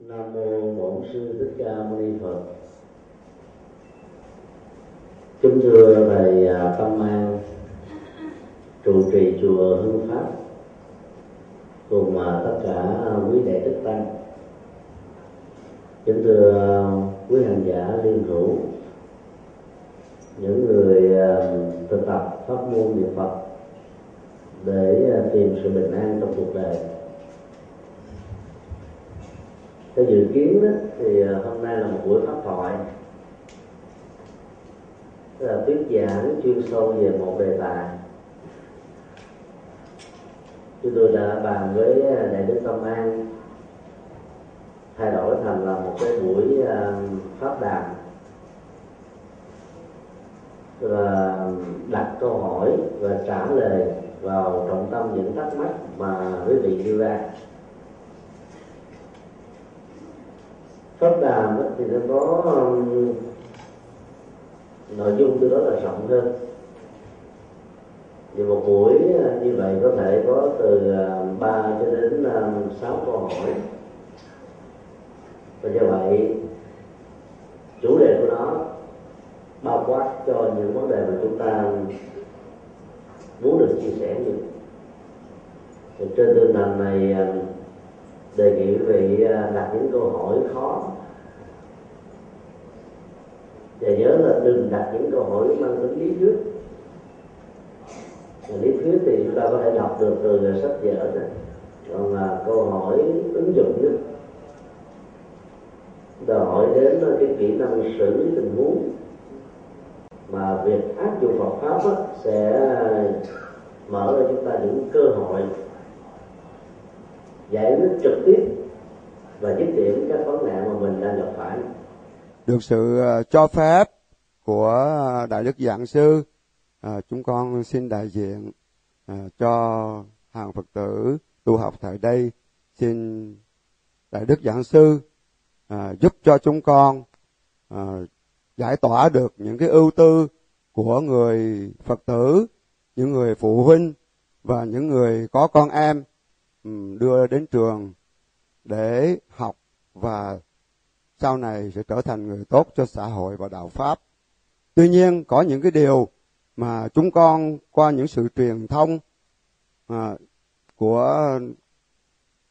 nam mô bổn sư thích ca mâu ni phật. Kính thưa thầy à, tâm an, trụ trì chùa hưng pháp cùng à, tất cả quý đệ đức tăng. Kính thưa à, quý hành giả liên hữu, những người thực tập pháp môn niệm phật để tìm sự bình an trong cuộc đời theo dự kiến đó, thì à, hôm nay là một buổi pháp thoại. Tức là thuyết giảng chuyên sâu về một đề tài. Chúng tôi đã bàn với à, đại đức công an thay đổi thành là một cái buổi à, pháp đàm. Và đặt câu hỏi và trả lời vào trọng tâm những thắc mắc mà quý vị đưa ra. Pháp đàm thì nó có um, nội dung từ đó là rộng hơn. Thì một buổi à, như vậy có thể có từ à, 3 cho đến à, 6 câu hỏi. Và do vậy chủ đề của nó bao quát cho những vấn đề mà chúng ta muốn được chia sẻ nhiều trên tinh thần này đề nghị quý vị à, đặt những câu hỏi khó. Và nhớ là đừng đặt những câu hỏi mang tính lý thuyết. Lý thuyết thì chúng ta có thể đọc được từ sách vở đó. Còn là câu hỏi ứng dụng nhất đòi hỏi đến à, cái kỹ năng xử lý tình huống mà việc áp dụng Phật pháp sẽ à, mở ra chúng ta những cơ hội giải quyết trực tiếp và dứt điểm các vấn nạn mà mình đang gặp phải. Được sự ờ, cho phép của ờ, đại đức giảng sư à, chúng con xin đại diện à, cho hàng phật tử tu học tại đây. Xin đại đức giảng sư à, giúp cho chúng con à, giải tỏa được những cái ưu tư của người phật tử những người phụ huynh và những người có con em. Ừ, đưa đến trường để học và sau này sẽ trở thành người tốt cho xã hội và đạo pháp. Tuy nhiên có những cái điều mà chúng con qua những sự truyền thông à, của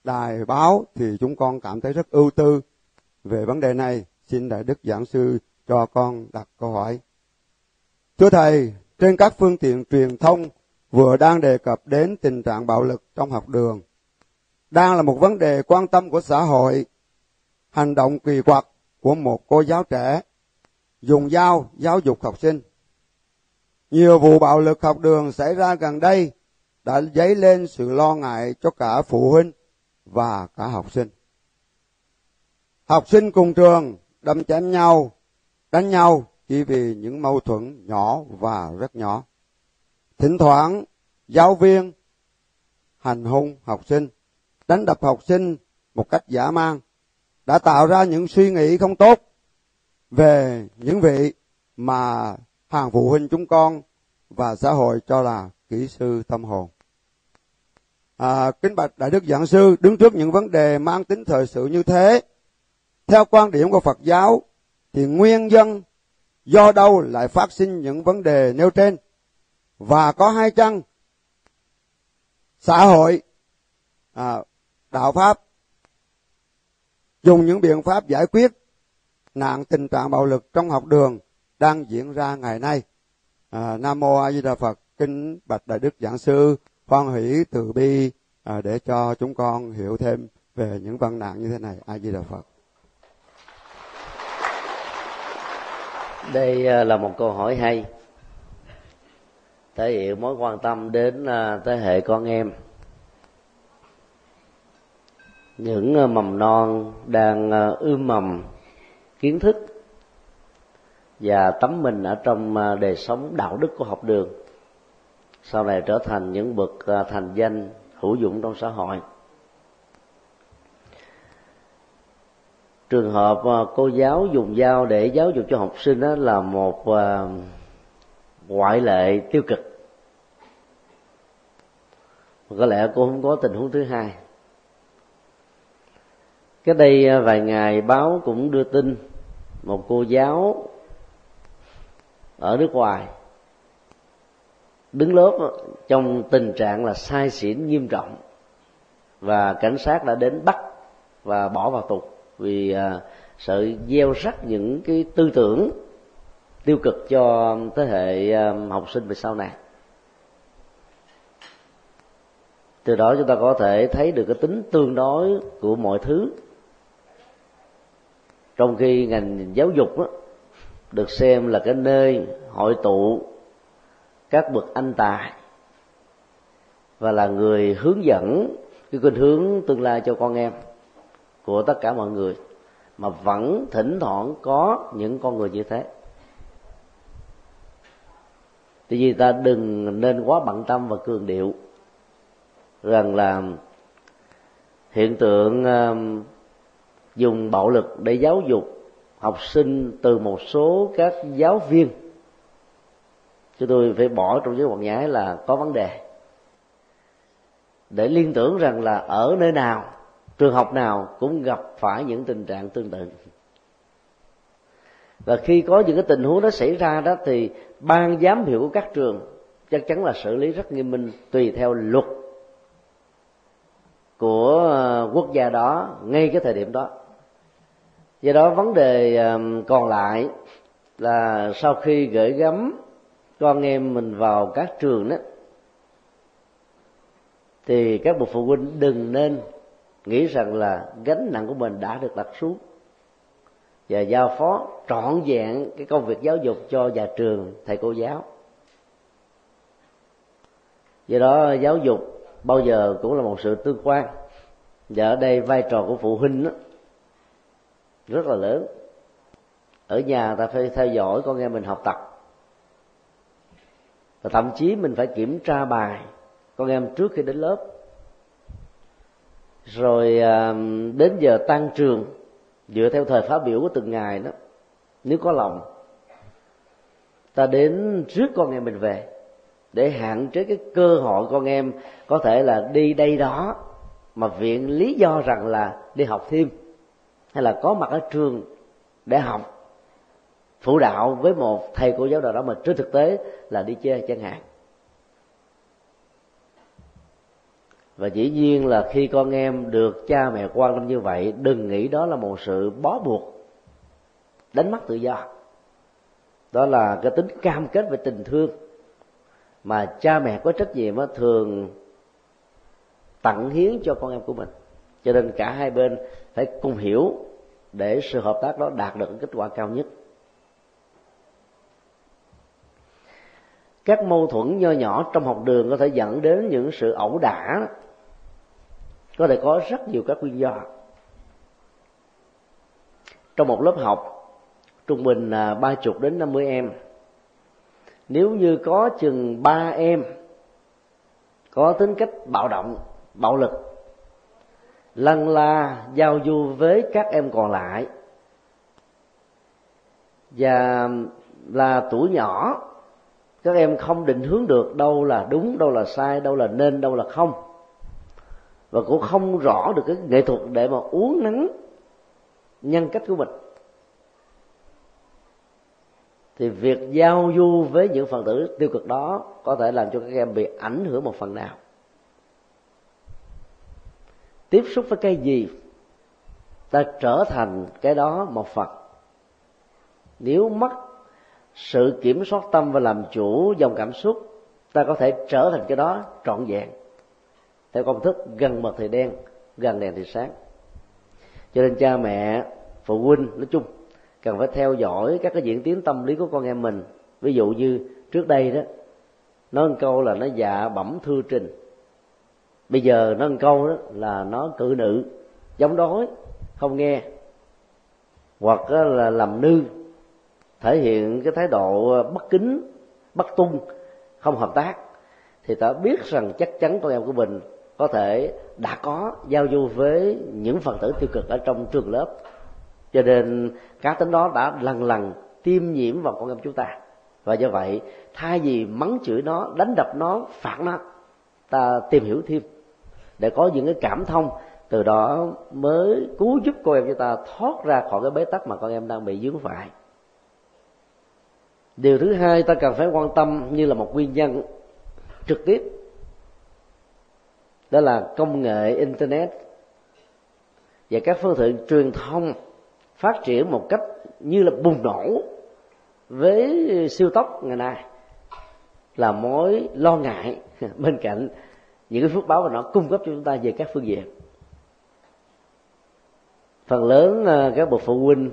đài báo thì chúng con cảm thấy rất ưu tư. Về vấn đề này xin đại đức giảng sư cho con đặt câu hỏi. Thưa thầy trên các phương tiện truyền thông vừa đang đề cập đến tình trạng bạo lực trong học đường đang là một vấn đề quan tâm của xã hội. Hành động kỳ quặc của một cô giáo trẻ dùng dao giáo dục học sinh. Nhiều vụ bạo lực học đường xảy ra gần đây đã dấy lên sự lo ngại cho cả phụ huynh và cả học sinh. Học sinh cùng trường đâm chém nhau, đánh nhau chỉ vì những mâu thuẫn nhỏ và rất nhỏ. Thỉnh thoảng, giáo viên hành hung học sinh đánh đập học sinh một cách giả mang đã tạo ra những suy nghĩ không tốt về những vị mà hàng phụ huynh chúng con và xã hội cho là kỹ sư tâm hồn. À, kính bạch đại đức giảng sư đứng trước những vấn đề mang tính thời sự như thế, theo quan điểm của Phật giáo thì nguyên nhân do đâu lại phát sinh những vấn đề nêu trên và có hai chăng xã hội à, đạo pháp dùng những biện pháp giải quyết nạn tình trạng bạo lực trong học đường đang diễn ra ngày nay. À, Nam mô A Di Đà Phật, kính bạch đại đức giảng sư, hoan hỷ từ bi à, để cho chúng con hiểu thêm về những vấn nạn như thế này. A Di Đà Phật. Đây à, là một câu hỏi hay thể hiện mối quan tâm đến à, thế hệ con em những ờ, mầm non đang ờ, ươm mầm kiến thức và tấm mình ở trong ờ, đời sống đạo đức của học đường, sau này trở thành những bậc thành danh hữu dụng trong xã hội. Trường hợp cô giáo dùng dao để giáo dục cho học sinh đó là một ngoại lệ tiêu cực. Có lẽ cô không có tình huống thứ hai cái đây à, vài ngày, báo cũng đưa tin một cô giáo ở nước ngoài đứng lớp à, trong tình trạng là sai xỉn nghiêm trọng và cảnh sát đã đến bắt và bỏ vào tù vì à, sợ gieo rắc những cái tư tưởng tiêu cực cho thế hệ học sinh về sau này. Từ đó chúng ta có thể thấy được cái tính tương đối của mọi thứ trong khi ngành giáo dục đó, được xem là cái nơi hội tụ các bậc anh tài và là người hướng dẫn cái khuynh hướng tương lai cho con em của tất cả mọi người mà vẫn thỉnh thoảng có những con người như thế. Tuy nhiên ta đừng nên quá bận tâm và cường điệu rằng là hiện tượng um, dùng bạo lực để giáo dục học sinh từ một số các giáo viên. Chúng tôi phải bỏ trong giới quảng nhái là có vấn đề. Để liên tưởng rằng là ở nơi nào, trường học nào cũng gặp phải những tình trạng tương tự. Và khi có những cái tình huống đó xảy ra đó thì ban giám hiệu của các trường chắc chắn là xử lý rất nghiêm minh tùy theo luật của quốc gia đó ngay cái thời điểm đó do đó vấn đề còn lại là sau khi gửi gắm con em mình vào các trường đó thì các bậc phụ huynh đừng nên nghĩ rằng là gánh nặng của mình đã được đặt xuống và giao phó trọn vẹn cái công việc giáo dục cho nhà trường thầy cô giáo. Do đó giáo dục bao giờ cũng là một sự tương quan và ở đây vai trò của phụ huynh đó, rất là lớn. Ở nhà ta phải theo dõi con em mình học tập. Và thậm chí mình phải kiểm tra bài con em trước khi đến lớp. Rồi à, đến giờ tan trường dựa theo thời phát biểu của từng ngày đó nếu có lòng ta đến trước con em mình về để hạn chế cái cơ hội con em có thể là đi đây đó mà viện lý do rằng là đi học thêm hay là có mặt ở trường để học, phụ đạo với một thầy cô giáo nào đó mà trên thực tế là đi chơi chẳng hạn và dĩ nhiên là khi con em được cha mẹ quan tâm như vậy, đừng nghĩ đó là một sự bó buộc, đánh mất tự do. Đó là cái tính cam kết về tình thương mà cha mẹ có trách nhiệm thường tặng hiến cho con em của mình cho nên cả hai bên phải cùng hiểu để sự hợp tác đó đạt được kết quả cao nhất. Các mâu thuẫn nho nhỏ trong học đường có thể dẫn đến những sự ẩu đả. Có thể có rất nhiều các nguyên do. Trong một lớp học trung bình là ba chục đến năm mươi em, nếu như có chừng ba em có tính cách bạo động, bạo lực lăn la giao du với các em còn lại. Và là tuổi nhỏ, các em không định hướng được đâu là đúng, đâu là sai, đâu là nên, đâu là không. Và cũng không rõ được cái nghệ thuật để mà uống nắng nhân cách của mình. Thì việc giao du với những phần tử tiêu cực đó có thể làm cho các em bị ảnh hưởng một phần nào tiếp xúc với cái gì, ta trở thành cái đó một phật. Nếu mất sự kiểm soát tâm và làm chủ dòng cảm xúc, ta có thể trở thành cái đó trọn vẹn. Theo công thức, gần mật thì đen, gần đèn thì sáng. Cho nên cha mẹ, phụ huynh, nói chung, cần phải theo dõi các cái diễn tiến tâm lý của con em mình. Ví dụ như trước đây đó nói một câu là nó dạ bẩm thư trình bây giờ nó một câu đó là nó cự nữ, giống đói, không nghe. Hoặc là làm nư, thể hiện cái thái độ ờ, bất kính, bất tung, không hợp tác. Thì ta biết rằng chắc chắn con em của mình có thể đã có giao du với những phần tử tiêu cực ở trong trường lớp. Cho nên cá tính đó đã lần lần tiêm nhiễm vào con em chúng ta. Và do vậy, thay vì mắng chửi nó, đánh đập nó, phạt nó, ta tìm hiểu thêm để có những cái cảm thông, từ đó mới cứu giúp con em chúng ta thoát ra khỏi cái bế tắc mà con em đang bị dướng phải. Điều thứ hai, ta cần phải quan tâm như là một nguyên nhân trực tiếp, đó là công nghệ internet và các phương tiện truyền thông phát triển một cách như là bùng nổ với siêu tốc ngày nay là mối lo ngại bên cạnh những cái phước báo mà nó cung cấp cho chúng ta về các phương diện. Phần lớn ờ, các bậc phụ huynh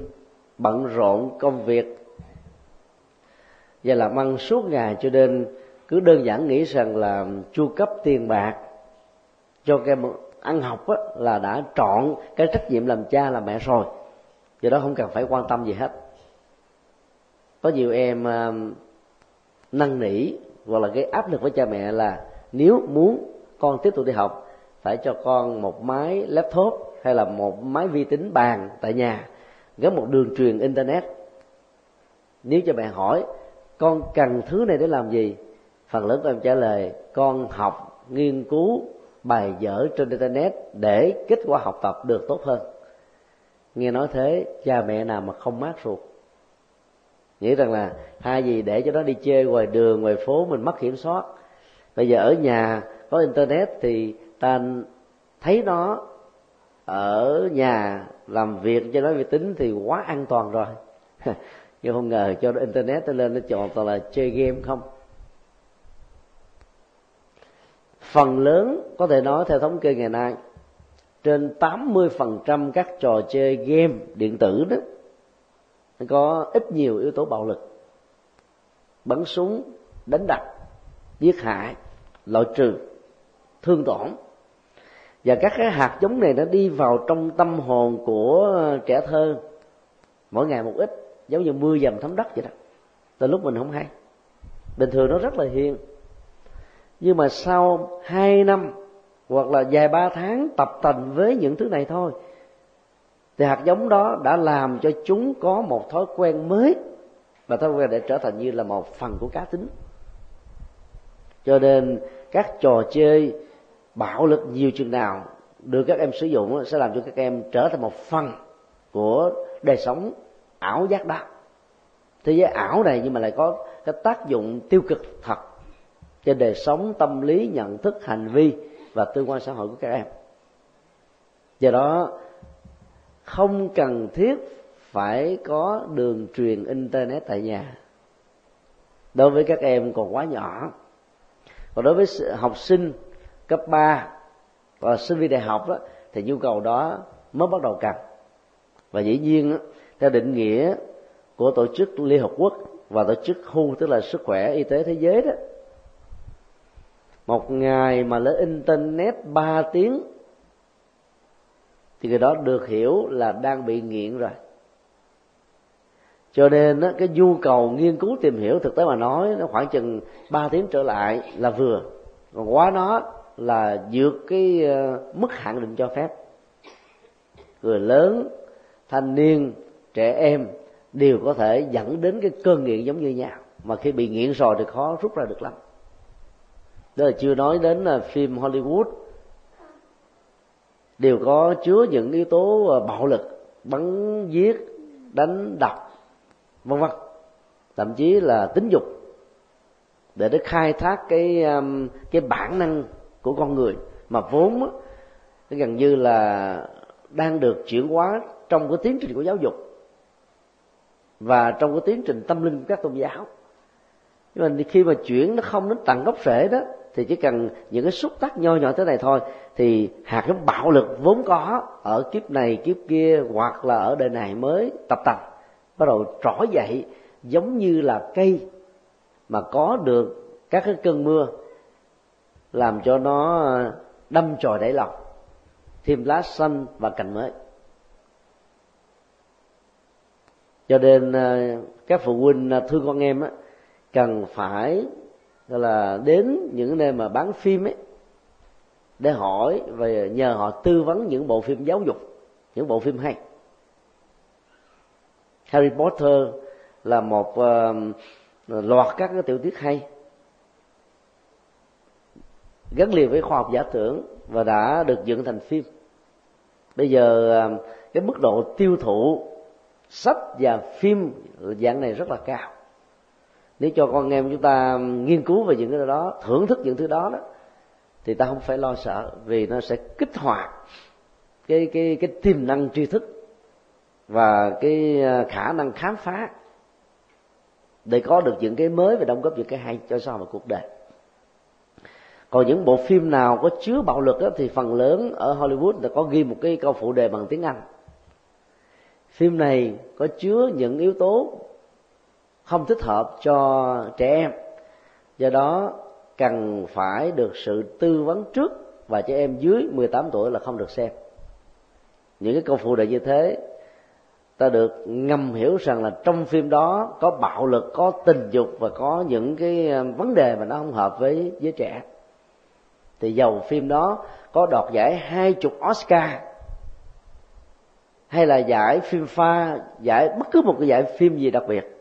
bận rộn công việc và làm ăn suốt ngày cho nên cứ đơn giản nghĩ rằng là chu cấp tiền bạc cho các em ăn học á, là đã trọn cái trách nhiệm làm cha làm mẹ rồi. Do đó không cần phải quan tâm gì hết. Có nhiều em ờ, năn nỉ hoặc là cái áp lực với cha mẹ là nếu muốn con tiếp tục đi học, phải cho con một máy laptop hay là một máy vi tính bàn tại nhà gắn một đường truyền internet. Nếu cho bạn hỏi, con cần thứ này để làm gì? Phần lớn của em trả lời, con học, nghiên cứu, bài vở trên internet để kết quả học tập được tốt hơn. Nghe nói thế, cha mẹ nào mà không mát ruột. Nghĩ rằng là hai gì để cho nó đi chơi ngoài đường, ngoài phố, mình mất kiểm soát. Bây giờ ở nhà có internet thì ta thấy nó ở nhà làm việc, cho nó vi tính thì quá an toàn rồi. Nhưng không ngờ cho nó internet nó lên nó chọn toàn là chơi game không? Phần lớn, có thể nói theo thống kê ngày nay, trên 80% các trò chơi game điện tử đó, nó có ít nhiều yếu tố bạo lực. Bắn súng, đánh đập, giết hại, loại trừ thương tổn. Và các cái hạt giống này nó đi vào trong tâm hồn của trẻ thơ. Mỗi ngày một ít, giống như mưa dầm thấm đất vậy đó. Từ lúc mình không hay. Bình thường nó rất là hiền. Nhưng mà sau hai năm, hoặc là vài ba tháng tập tành với những thứ này thôi, thì hạt giống đó đã làm cho chúng có một thói quen mới. Và thói quen để trở thành như là một phần của cá tính. Cho nên các trò chơi bạo lực nhiều chừng nào được các em sử dụng sẽ làm cho các em trở thành một phần của đời sống ảo giác đó. Thế giới ảo này nhưng mà lại có cái tác dụng tiêu cực thật trên đời sống tâm lý, nhận thức, hành vi và tương quan xã hội của các em. Do đó, không cần thiết phải có đường truyền internet tại nhà. Đối với các em còn quá nhỏ. Còn đối với học sinh cấp 3 và sinh viên đại học đó, thì nhu cầu đó mới bắt đầu cần và dĩ nhiên theo định nghĩa của tổ chức liên hợp quốc và tổ chức WHO tức là sức khỏe y tế thế giới đó một ngày mà lên internet 3 tiếng thì người đó được hiểu là đang bị nghiện rồi. Cho nên đó, cái nhu cầu nghiên cứu tìm hiểu thực tế mà nói nó khoảng chừng 3 tiếng trở lại là vừa. Còn quá nó là vượt cái ờ, mức hạn định cho phép. Người lớn, thanh niên, trẻ em đều có thể dẫn đến cái cơn nghiện giống như nhau. Mà khi bị nghiện rồi thì khó rút ra được lắm. Đó là chưa nói đến là phim Hollywood. Đều có chứa những yếu tố ờ, bạo lực, bắn giết, đánh đập, vân vân. Thậm chí là tính dục. Để nó khai thác cái cái bản năng của con người mà vốn gần như là đang được chuyển hóa trong cái tiến trình của giáo dục và trong cái tiến trình tâm linh của các tôn giáo. Nhưng mà khi mà chuyển nó không đến tận gốc rễ đó, thì chỉ cần những cái xúc tác nho nhỏ thế này thôi, thì hạt giống bạo lực vốn có ở kiếp này, kiếp kia, hoặc là ở đời này mới tập tập, bắt đầu trỗi dậy giống như là cây mà có được các cái cơn mưa làm cho nó đâm chồi đẩy lọc thêm lá xanh và cành mới. Cho nên à, các phụ huynh à, thương con em á cần phải gọi là đến những nơi mà bán phim ấy để hỏi và nhờ họ tư vấn những bộ phim giáo dục những bộ phim hay. Harry Potter là một uh, loạt các cái tiểu thuyết hay gắn liền với khoa học giả tưởng và đã được dựng thành phim. Bây giờ à, cái mức độ tiêu thụ sách và phim dạng này rất là cao. Nếu cho con em chúng ta nghiên cứu về những cái đó, thưởng thức những thứ đó đó, thì ta không phải lo sợ vì nó sẽ kích hoạt cái cái cái tiềm năng tri thức và cái à, khả năng khám phá để có được những cái mới và đóng góp những cái hay cho xã hội cuộc đời còn những bộ phim nào có chứa bạo lực đó, thì phần lớn ở Hollywood đã có ghi một cái câu phụ đề bằng tiếng Anh. Phim này có chứa những yếu tố không thích hợp cho trẻ em. Do đó cần phải được sự tư vấn trước và trẻ em dưới 18 tuổi là không được xem. Những cái câu phụ đề như thế ta được ngầm hiểu rằng là trong phim đó có bạo lực có tình dục và có những cái ờ, vấn đề mà nó không hợp với giới trẻ thì dầu phim đó có đoạt giải hai chục oscar. Hay là giải phim pha, giải bất cứ một cái giải phim gì đặc biệt.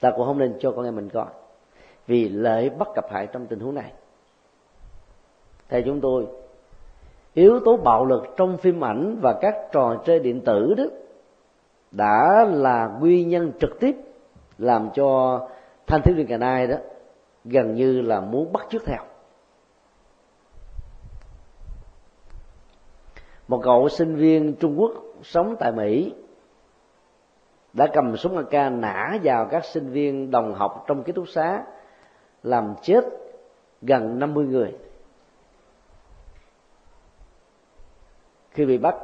Ta cũng không nên cho con em mình coi. Vì lợi bất cập hại trong tình huống này. Theo chúng tôi, yếu tố bạo lực trong phim ảnh và các trò chơi điện tử đó đã là nguyên nhân trực tiếp làm cho thanh thiếu niên ngày nay đó gần như là muốn bắt chước theo. Một cậu sinh viên trung quốc sống tại mỹ, đã cầm súng AK nã vào các sinh viên đồng học trong ký túc xá, làm chết gần 50 người. Khi bị bắt,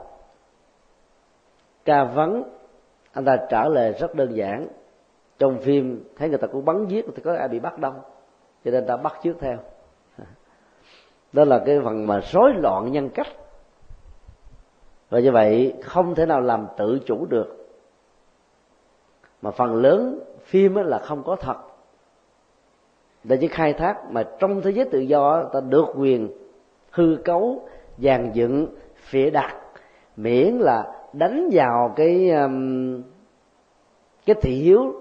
ca vấn, anh ta trả lời rất đơn giản. Trong phim, thấy người ta cũng bắn giết, thì có ai bị bắt đâu. Cho nên ta bắt trước theo. Đó là cái phần mà rối loạn nhân cách và như vậy, không thể nào làm tự chủ được. Mà phần lớn phim là không có thật. Để chỉ khai thác mà trong thế giới tự do ta được quyền hư cấu, dàn dựng phỉa đặt, miễn là đánh vào cái um, cái thị hiếu,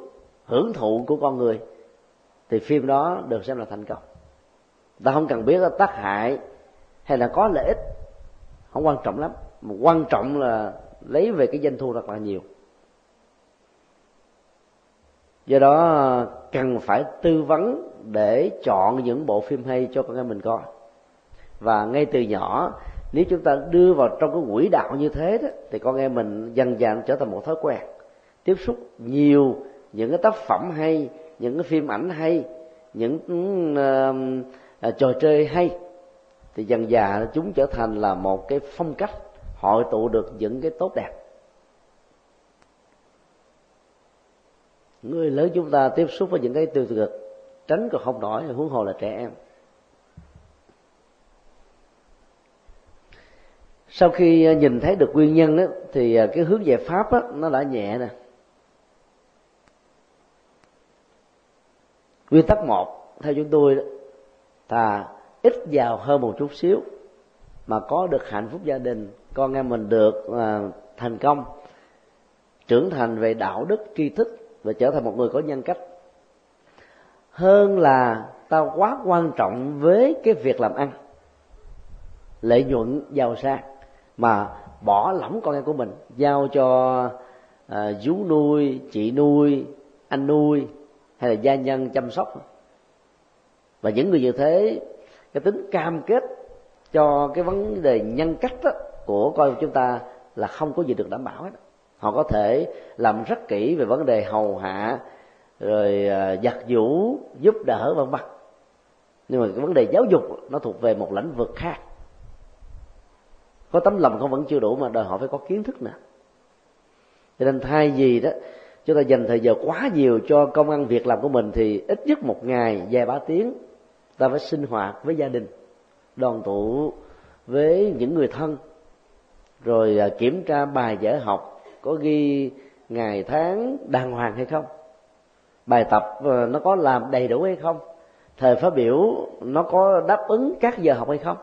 hưởng thụ của con người, thì phim đó được xem là thành công. Ta không cần biết là tác hại hay là có lợi ích, không quan trọng lắm mà quan trọng là lấy về cái doanh thu rất là nhiều. Do đó cần phải tư vấn để chọn những bộ phim hay cho con em mình coi. Và ngay từ nhỏ nếu chúng ta đưa vào trong cái quỹ đạo như thế đó thì con em mình dần dần trở thành một thói quen tiếp xúc nhiều những cái tác phẩm hay những cái phim ảnh hay những uh, uh, trò chơi hay. Thì dần dà chúng trở thành là một cái phong cách hội tụ được những cái tốt đẹp. Người lớn chúng ta tiếp xúc với những cái tiêu cực tránh còn không nổi huống hồ là trẻ em. Sau khi nhìn thấy được nguyên nhân đó, thì à, cái hướng giải pháp đó, nó đã nhẹ nè. Nguyên tắc một theo chúng tôi đó, là ít giàu hơn một chút xíu mà có được hạnh phúc gia đình con em mình được à, thành công trưởng thành về đạo đức tri thức và trở thành một người có nhân cách. Hơn là ta quá quan trọng với cái việc làm ăn lợi nhuận giàu sang mà bỏ lỏng con em của mình giao cho à, vú chú nuôi chị nuôi anh nuôi hay là gia nhân chăm sóc. Và những người như thế cái tính cam kết cho cái vấn đề nhân cách đó, của con chúng ta là không có gì được đảm bảo hết. Họ có thể làm rất kỹ về vấn đề hầu hạ, rồi à, giặt giũ, giúp đỡ, vân vân. Nhưng mà cái vấn đề giáo dục nó thuộc về một lĩnh vực khác. Có tấm lòng không vẫn chưa đủ mà đòi hỏi phải có kiến thức nè cho nên thay vì đó, chúng ta dành thời giờ quá nhiều cho công ăn việc làm của mình thì ít nhất một ngày, vài ba tiếng, ta phải sinh hoạt với gia đình, đoàn tụ với những người thân rồi à, kiểm tra bài vở học có ghi ngày tháng đàng hoàng hay không? Bài tập ờ, nó có làm đầy đủ hay không? Thời phát biểu, nó có đáp ứng các giờ học hay không?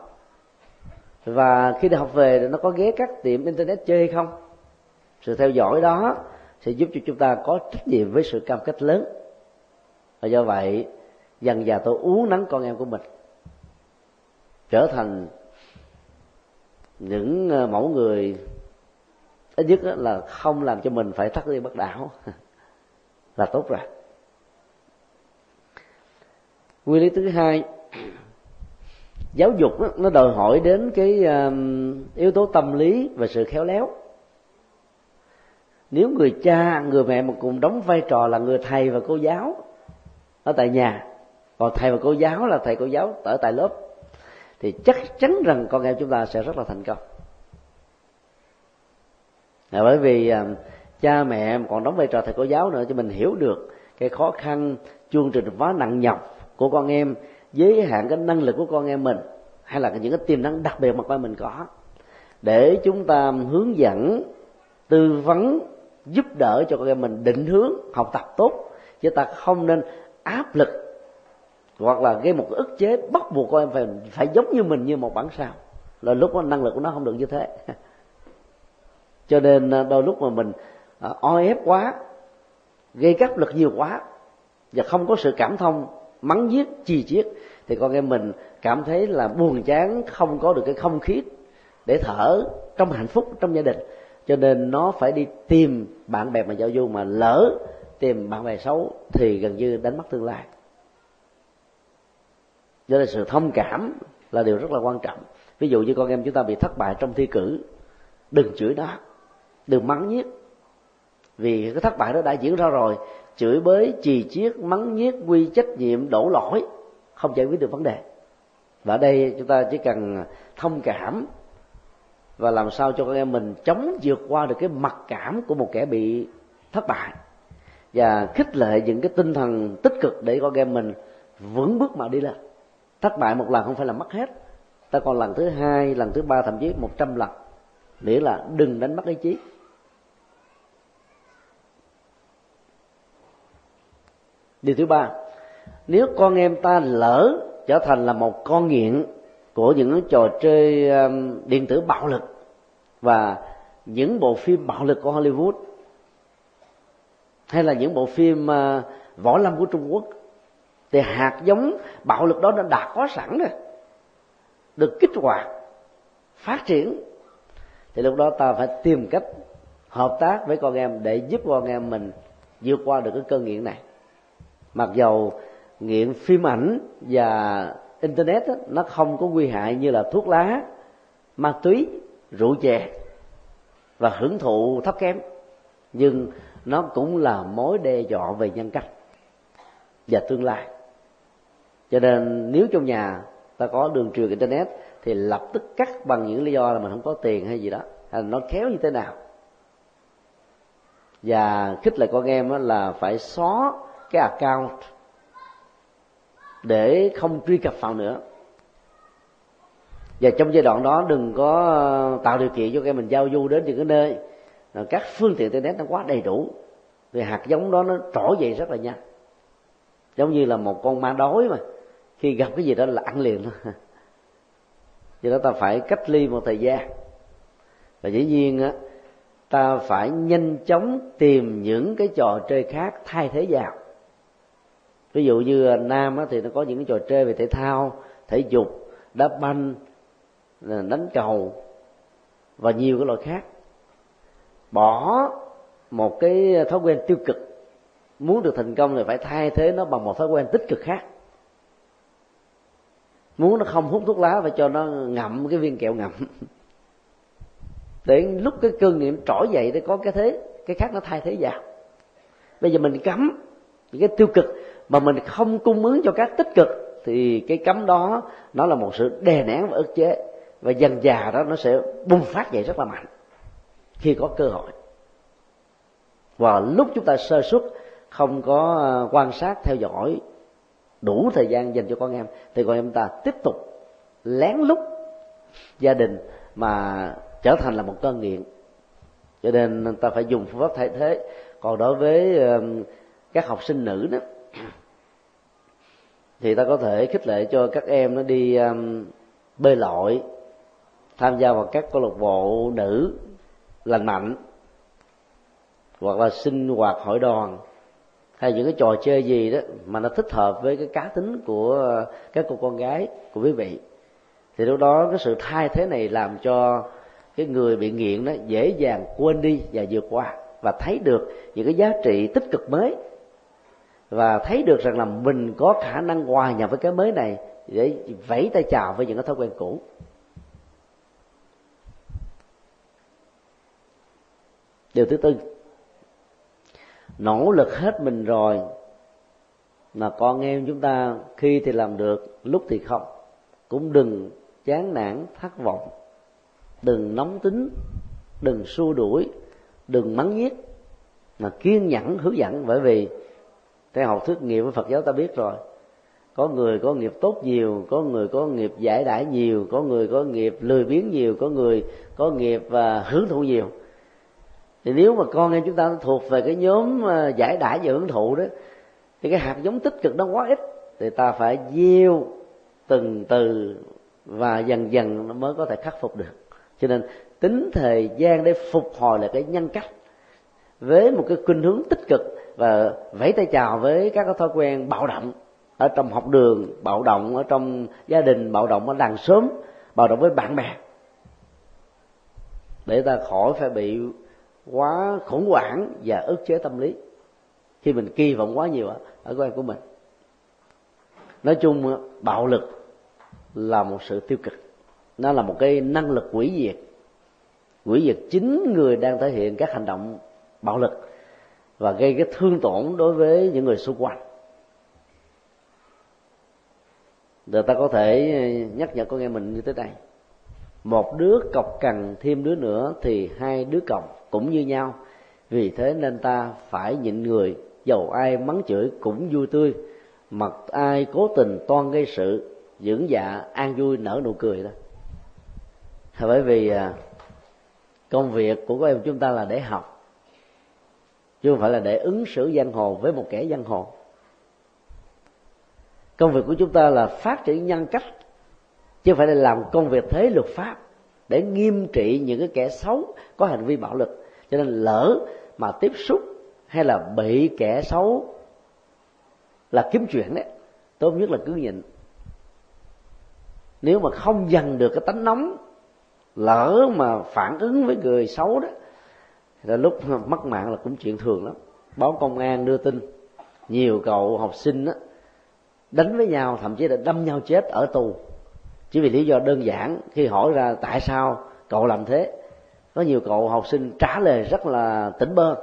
Và khi đi học về, nó có ghé các tiệm internet chơi hay không? Sự theo dõi đó sẽ giúp cho chúng ta có trách nhiệm với sự cam kết lớn. Và do vậy, dần dà tôi uống nắng con em của mình, trở thành những ờ, mẫu người ít nhất là không làm cho mình phải thắt đi bất đảo. Là tốt rồi. Nguyên lý thứ hai, giáo dục nó đòi hỏi đến cái yếu tố tâm lý và sự khéo léo. Nếu người cha, người mẹ mà cùng đóng vai trò là người thầy và cô giáo ở tại nhà, còn thầy và cô giáo là thầy cô giáo ở tại lớp thì chắc chắn rằng con em chúng ta sẽ rất là thành công. Là bởi vì à, cha mẹ còn đóng vai trò thầy cô giáo nữa cho mình hiểu được cái khó khăn, chương trình quá nặng nhọc của con em, giới hạn cái năng lực của con em mình, hay là những cái tiềm năng đặc biệt mà con mình có. Để chúng ta hướng dẫn, tư vấn, giúp đỡ cho con em mình định hướng học tập tốt, chứ ta không nên áp lực hoặc là gây một ức chế bắt buộc con em phải phải giống như mình như một bản sao. Là lúc đó năng lực của nó không được như thế. Cho nên à, đôi lúc mà mình à, oi o ép quá, gây áp lực nhiều quá, và không có sự cảm thông, mắng giết chi chiết, thì con em mình cảm thấy là buồn chán, không có được cái không khí để thở trong hạnh phúc, trong gia đình. Cho nên nó phải đi tìm bạn bè mà giao du mà lỡ tìm bạn bè xấu thì gần như đánh mất tương lai do nên sự thông cảm là điều rất là quan trọng. Ví dụ như con em chúng ta bị thất bại trong thi cử, đừng chửi nó, đừng mắng nhiếc. Vì cái thất bại đó đã diễn ra rồi, chửi bới, chì chiết, mắng nhiếc, quy trách nhiệm, đổ lỗi, không giải quyết được vấn đề. Và ở đây chúng ta chỉ cần thông cảm và làm sao cho con em mình chống vượt qua được cái mặc cảm của một kẻ bị thất bại. Và khích lệ những cái tinh thần tích cực để con em mình vững bước mà đi lên thất bại một lần không phải là mất hết. Ta còn lần thứ hai, lần thứ ba thậm chí một trăm lần. Nghĩa là đừng đánh mất ý chí. Điều thứ ba, nếu con em ta lỡ trở thành là một con nghiện của những trò chơi um, điện tử bạo lực và những bộ phim bạo lực của Hollywood, hay là những bộ phim uh, võ lâm của Trung Quốc thì hạt giống bạo lực đó đã có sẵn rồi. Được kích hoạt phát triển. Thì lúc đó ta phải tìm cách hợp tác với con em để giúp con em mình vượt qua được cái cơn nghiện này. Mặc dầu nghiện phim ảnh và internet đó, nó không có nguy hại như là thuốc lá ma túy rượu chè và hưởng thụ thấp kém nhưng nó cũng là mối đe dọa về nhân cách và tương lai cho nên nếu trong nhà ta có đường truyền internet thì lập tức cắt bằng những lý do là mình không có tiền hay gì đó. Hay là nó khéo như thế nào. Và khích lệ con em là phải xóa cái account để không truy cập vào nữa. Và trong giai đoạn đó đừng có ờ, tạo điều kiện cho các mình giao du đến những cái nơi các phương tiện internet nó quá đầy đủ. Thì hạt giống đó nó trỗi dậy rất là nhanh. Giống như là một con ma đói mà khi gặp cái gì đó là ăn liền thôi do đó ta phải cách ly một thời gian. Và dĩ nhiên á ta phải nhanh chóng tìm những cái trò chơi khác thay thế vào. Ví dụ như nam á, thì nó có những cái trò chơi về thể thao thể dục đá banh đánh cầu và nhiều cái loại khác. Bỏ một cái thói quen tiêu cực. Muốn được thành công thì phải thay thế nó bằng một thói quen tích cực khác muốn nó không hút thuốc lá phải cho nó ngậm cái viên kẹo ngậm. Để lúc cái cơn niệm trỗi dậy để có cái thế, cái khác nó thay thế vào bây giờ mình cấm những cái tiêu cực mà mình không cung ứng cho các tích cực, thì cái cấm đó, nó là một sự đè nén và ức chế. Và dần già đó, nó sẽ bùng phát dậy rất là mạnh khi có cơ hội. Và lúc chúng ta sơ xuất không có ờ, quan sát, theo dõi đủ thời gian dành cho con em. Thì con em ta tiếp tục lén lút gia đình mà trở thành là một cơn nghiện. Cho nên ta phải dùng phương pháp thay thế. Còn đối với các học sinh nữ đó thì ta có thể khích lệ cho các em nó đi um, bơi lội tham gia vào các câu lạc bộ nữ lành mạnh hoặc là sinh hoạt hội đoàn hay những cái trò chơi gì đó mà nó thích hợp với cái cá tính của các cô con gái, của quý vị. Thì lúc đó cái sự thay thế này làm cho cái người bị nghiện đó dễ dàng quên đi và vượt qua và thấy được những cái giá trị tích cực mới. Và thấy được rằng là mình có khả năng hòa nhập với cái mới này để vẫy tay chào với những cái thói quen cũ. Điều thứ tư nỗ lực hết mình rồi, mà con em chúng ta khi thì làm được, lúc thì không. Cũng đừng chán nản, thất vọng. Đừng nóng tính, đừng xua đuổi, đừng mắng nhiếc, mà kiên nhẫn, hướng dẫn. Bởi vì theo học thuyết nghiệp của phật giáo ta biết rồi, có người có nghiệp tốt nhiều, có người có nghiệp giải đãi nhiều, có người có nghiệp lười biếng nhiều, có người có nghiệp và hưởng thụ nhiều thì nếu mà con em chúng ta thuộc về cái nhóm ờ, giải đãi và hưởng thụ đó, thì cái hạt giống tích cực nó quá ít, thì ta phải gieo từng từ và dần dần nó mới có thể khắc phục được. Cho nên tính thời gian để phục hồi là cái nhân cách. Với một cái khuynh hướng tích cực và vẫy tay chào với các cái thói quen bạo động ở trong học đường, bạo động ở trong gia đình, bạo động ở làng sớm bạo động với bạn bè. Để ta khỏi phải bị quá khủng hoảng và ức chế tâm lý. Khi mình kỳ vọng quá nhiều ở quan của mình. Nói chung bạo lực là một sự tiêu cực. Nó là một cái năng lực quỷ diệt. Quỷ diệt chính người đang thể hiện các hành động bạo lực và gây cái thương tổn đối với những người xung quanh. Rồi ta có thể nhắc nhở con em mình như thế này. Một đứa cọc cằn, thêm đứa nữa thì hai đứa cọc cũng như nhau. Vì thế nên ta phải nhịn người, dầu ai mắng chửi cũng vui tươi. Mặc ai cố tình toan gây sự, dưỡng dạ an vui nở nụ cười đó. Bởi vì à, công việc của các em chúng ta là để học, chứ không phải là để ứng xử giang hồ với một kẻ giang hồ. Công việc của chúng ta là phát triển nhân cách, chứ không phải là làm công việc thế luật pháp để nghiêm trị những cái kẻ xấu có hành vi bạo lực. Cho nên lỡ mà tiếp xúc hay là bị kẻ xấu là kiếm chuyện đấy tốt nhất là cứ nhịn. Nếu mà không dần được cái tánh nóng lỡ mà phản ứng với người xấu đó là lúc mất mạng là cũng chuyện thường lắm. Báo công an đưa tin nhiều cậu học sinh đó, đánh với nhau thậm chí là đâm nhau chết ở tù chỉ vì lý do đơn giản, khi hỏi ra tại sao cậu làm thế, có nhiều cậu học sinh trả lời rất là tỉnh bơ,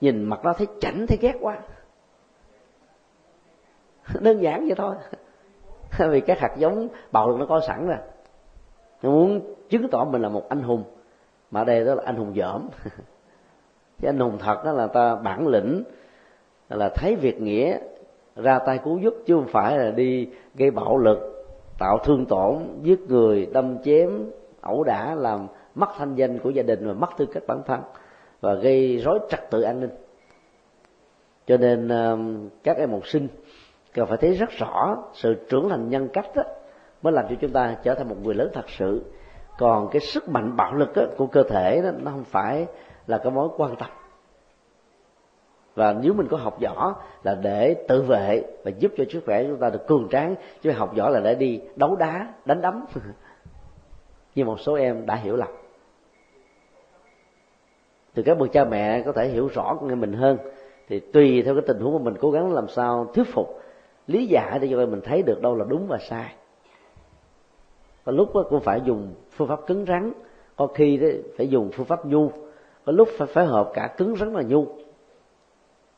nhìn mặt nó thấy chảnh, thấy ghét quá. Đơn giản vậy thôi. Vì các hạt giống bạo lực nó có sẵn rồi. Nó muốn chứng tỏ mình là một anh hùng, mà ở đây đó là anh hùng dởm. Chứ anh hùng thật đó là ta bản lĩnh, là thấy việc nghĩa, ra tay cứu giúp, chứ không phải là đi gây bạo lực tạo thương tổn giết người đâm chém ẩu đả làm mất thanh danh của gia đình và mất tư cách bản thân và gây rối trật tự an ninh. Cho nên um, các em học sinh cần phải thấy rất rõ sự trưởng thành nhân cách đó mới làm cho chúng ta trở thành một người lớn thật sự. Còn cái sức mạnh bạo lực đó, của cơ thể đó, nó không phải là cái mối quan tâm và nếu mình có học võ là để tự vệ và giúp cho sức khỏe chúng ta được cường tráng. Chứ học võ là để đi đấu đá, đánh đấm. Như một số em đã hiểu lầm. Từ các bậc cha mẹ có thể hiểu rõ con em mình hơn, thì tùy theo cái tình huống của mình cố gắng làm sao thuyết phục, lý giải để cho mình thấy được đâu là đúng và sai. Có lúc cũng phải dùng phương pháp cứng rắn. Có khi đấy phải dùng phương pháp nhu. Có lúc phải phối hợp cả cứng rắn và nhu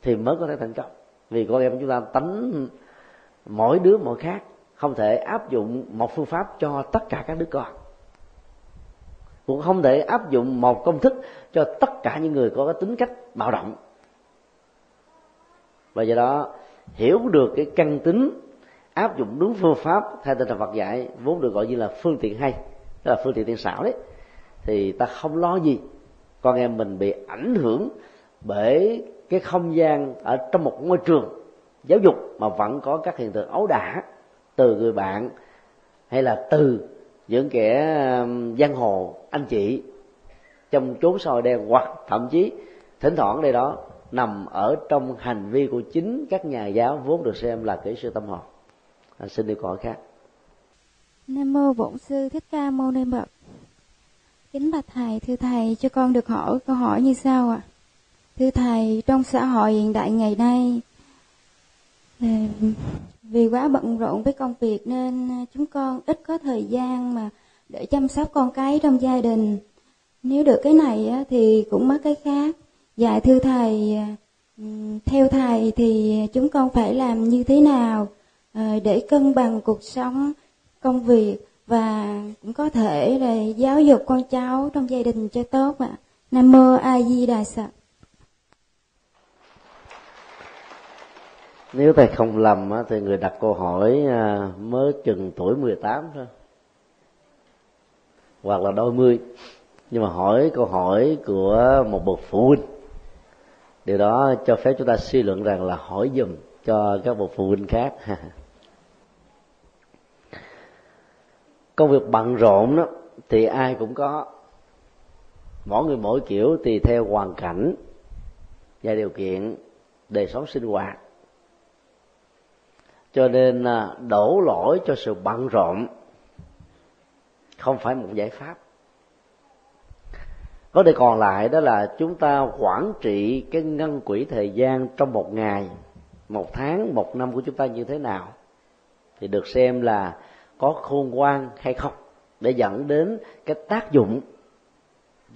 thì mới có thể thành công. Vì con em chúng ta tánh mỗi đứa mỗi khác, không thể áp dụng một phương pháp cho tất cả các đứa con. Cũng không thể áp dụng một công thức cho tất cả những người có cái tính cách bạo động. Và do đó, hiểu được cái căn tính, áp dụng đúng phương pháp theo tinh thần Phật dạy, vốn được gọi như là phương tiện hay, tức là phương tiện tiên xảo đấy, thì ta không lo gì. Con em mình bị ảnh hưởng bởi cái không gian ở trong một ngôi trường giáo dục mà vẫn có các hiện tượng ấu đả từ người bạn hay là từ những kẻ giang hồ anh chị trong chốn soi đen hoặc thậm chí thỉnh thoảng đây đó nằm ở trong hành vi của chính các nhà giáo vốn được xem là kỹ sư tâm hồn à, xin đi câu hỏi khác Nam mô Bổn sư Thích Ca Mâu Ni Phật. Kính bạch thầy, thưa thầy, cho con được hỏi câu hỏi như sau ạ. À? Thưa thầy, trong xã hội hiện đại ngày nay, vì quá bận rộn với công việc nên chúng con ít có thời gian mà để chăm sóc con cái trong gia đình. Nếu được cái này thì cũng mất cái khác. Dạ thưa thầy, theo thầy thì chúng con phải làm như thế nào ờ, để cân bằng cuộc sống, công việc và cũng có thể là giáo dục con cháu trong gia đình cho tốt ạ. Nam mô A Di Đà Phật. Nếu thầy không lầm thì người đặt câu hỏi à, mới chừng tuổi 18 thôi. Hoặc là đôi mươi. Nhưng mà hỏi câu hỏi của một bậc phụ huynh. Điều đó cho phép chúng ta suy luận rằng là hỏi dùm cho các bậc phụ huynh khác. công việc bận rộn đó, thì ai cũng có mỗi người mỗi kiểu tùy theo hoàn cảnh và điều kiện đời sống sinh hoạt cho nên à, đổ lỗi cho sự bận rộn không phải một giải pháp. Vấn đề còn lại đó là chúng ta quản trị cái ngân quỹ thời gian trong một ngày, một tháng, một năm của chúng ta như thế nào thì được xem là có khôn ngoan hay không để dẫn đến cái tác dụng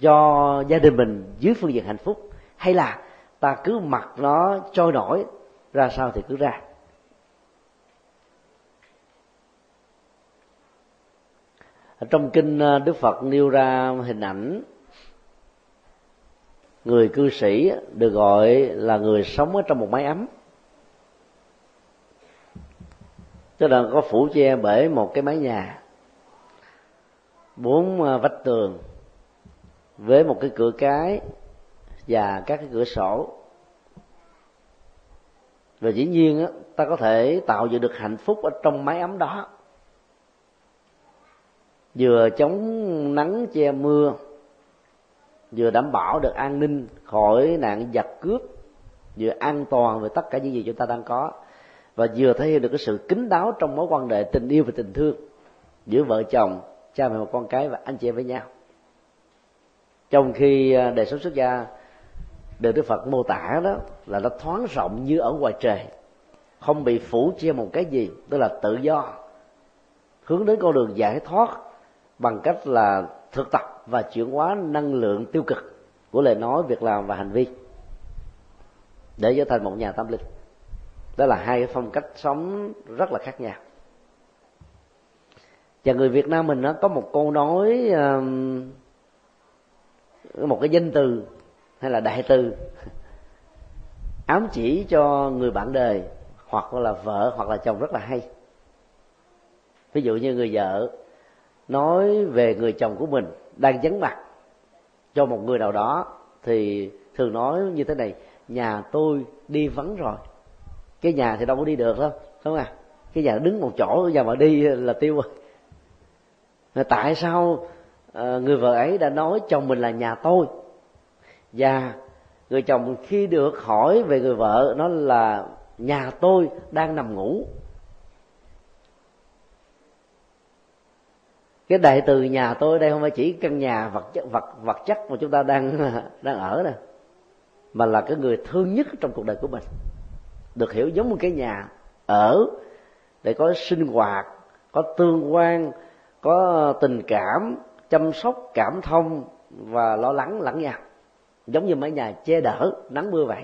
cho gia đình mình dưới phương diện hạnh phúc, hay là ta cứ mặc nó trôi nổi, ra sao thì cứ ra. Trong kinh ờ, đức phật nêu ra hình ảnh người cư sĩ được gọi là người sống ở trong một mái ấm. Tức là có phủ che bởi một cái mái nhà bốn ờ, vách tường với một cái cửa cái và các cái cửa sổ. Và dĩ nhiên á, ta có thể tạo dựng được hạnh phúc ở trong mái ấm đó vừa chống nắng che mưa, vừa đảm bảo được an ninh khỏi nạn giặc cướp, vừa an toàn về tất cả những gì chúng ta đang có, và vừa thể hiện được cái sự kính đáo trong mối quan hệ tình yêu và tình thương giữa vợ chồng, cha mẹ và con cái và anh chị em với nhau. Trong khi à, đời sống xuất gia được đức phật mô tả đó là nó thoáng rộng như ở ngoài trời, không bị phủ che một cái gì, tức là tự do, hướng đến con đường giải thoát bằng cách là thực tập và chuyển hóa năng lượng tiêu cực của lời nói, việc làm và hành vi để trở thành một nhà tâm linh. Đó là hai cái phong cách sống rất là khác nhau. Và người việt nam mình nó có một câu nói um, một cái danh từ hay là đại từ ám chỉ cho người bạn đời hoặc là vợ hoặc là chồng rất là hay. Ví dụ như người vợ nói về người chồng của mình đang vắng mặt cho một người nào đó, thì thường nói như thế này, nhà tôi đi vắng rồi. Cái nhà thì đâu có đi được đâu không à cái nhà đứng một chỗ giờ mà đi là tiêu rồi. Mà tại sao ờ, người vợ ấy đã nói chồng mình là nhà tôi? Và người chồng khi được hỏi về người vợ, nó là, nhà tôi đang nằm ngủ. Cái đại từ nhà tôi đây không phải chỉ căn nhà vật chất, vật vật chất mà chúng ta đang đang ở nè, mà là cái người thương nhất trong cuộc đời của mình. Được hiểu giống một cái nhà ở để có sinh hoạt, có tương quan, có tình cảm, chăm sóc, cảm thông và lo lắng lẫn nhau giống như mấy nhà che đỡ, nắng mưa vậy.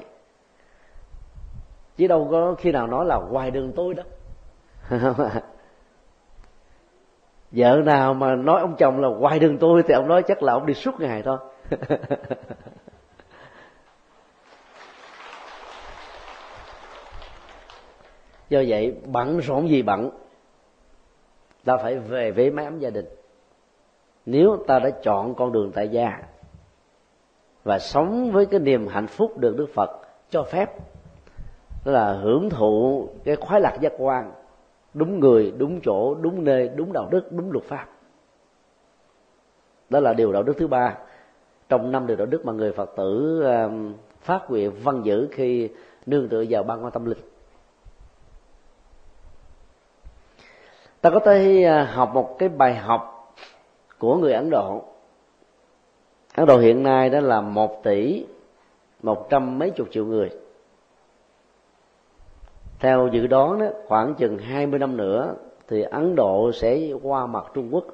Chứ đâu có khi nào nói là hoài đường tôi đó. vợ nào mà nói ông chồng là hoài đường tôi thì ông nói chắc là ông đi suốt ngày thôi. Do vậy bận rộn gì bận ta phải về với mái ấm gia đình. Nếu ta đã chọn con đường tại gia và sống với cái niềm hạnh phúc được đức phật cho phép, đó là hưởng thụ cái khoái lạc giác quan đúng người, đúng chỗ, đúng nơi, đúng đạo đức, đúng luật pháp. Đó là điều đạo đức thứ ba. Trong năm điều đạo đức mà người phật tử um, phát nguyện văn giữ khi nương tựa vào ban quan tâm linh. Ta có thể à, học một cái bài học của người ấn độ. Ấn độ hiện nay đó là một tỷ một trăm mấy chục triệu người theo dự đoán đó, khoảng chừng 20 năm nữa thì Ấn Độ sẽ qua mặt Trung Quốc.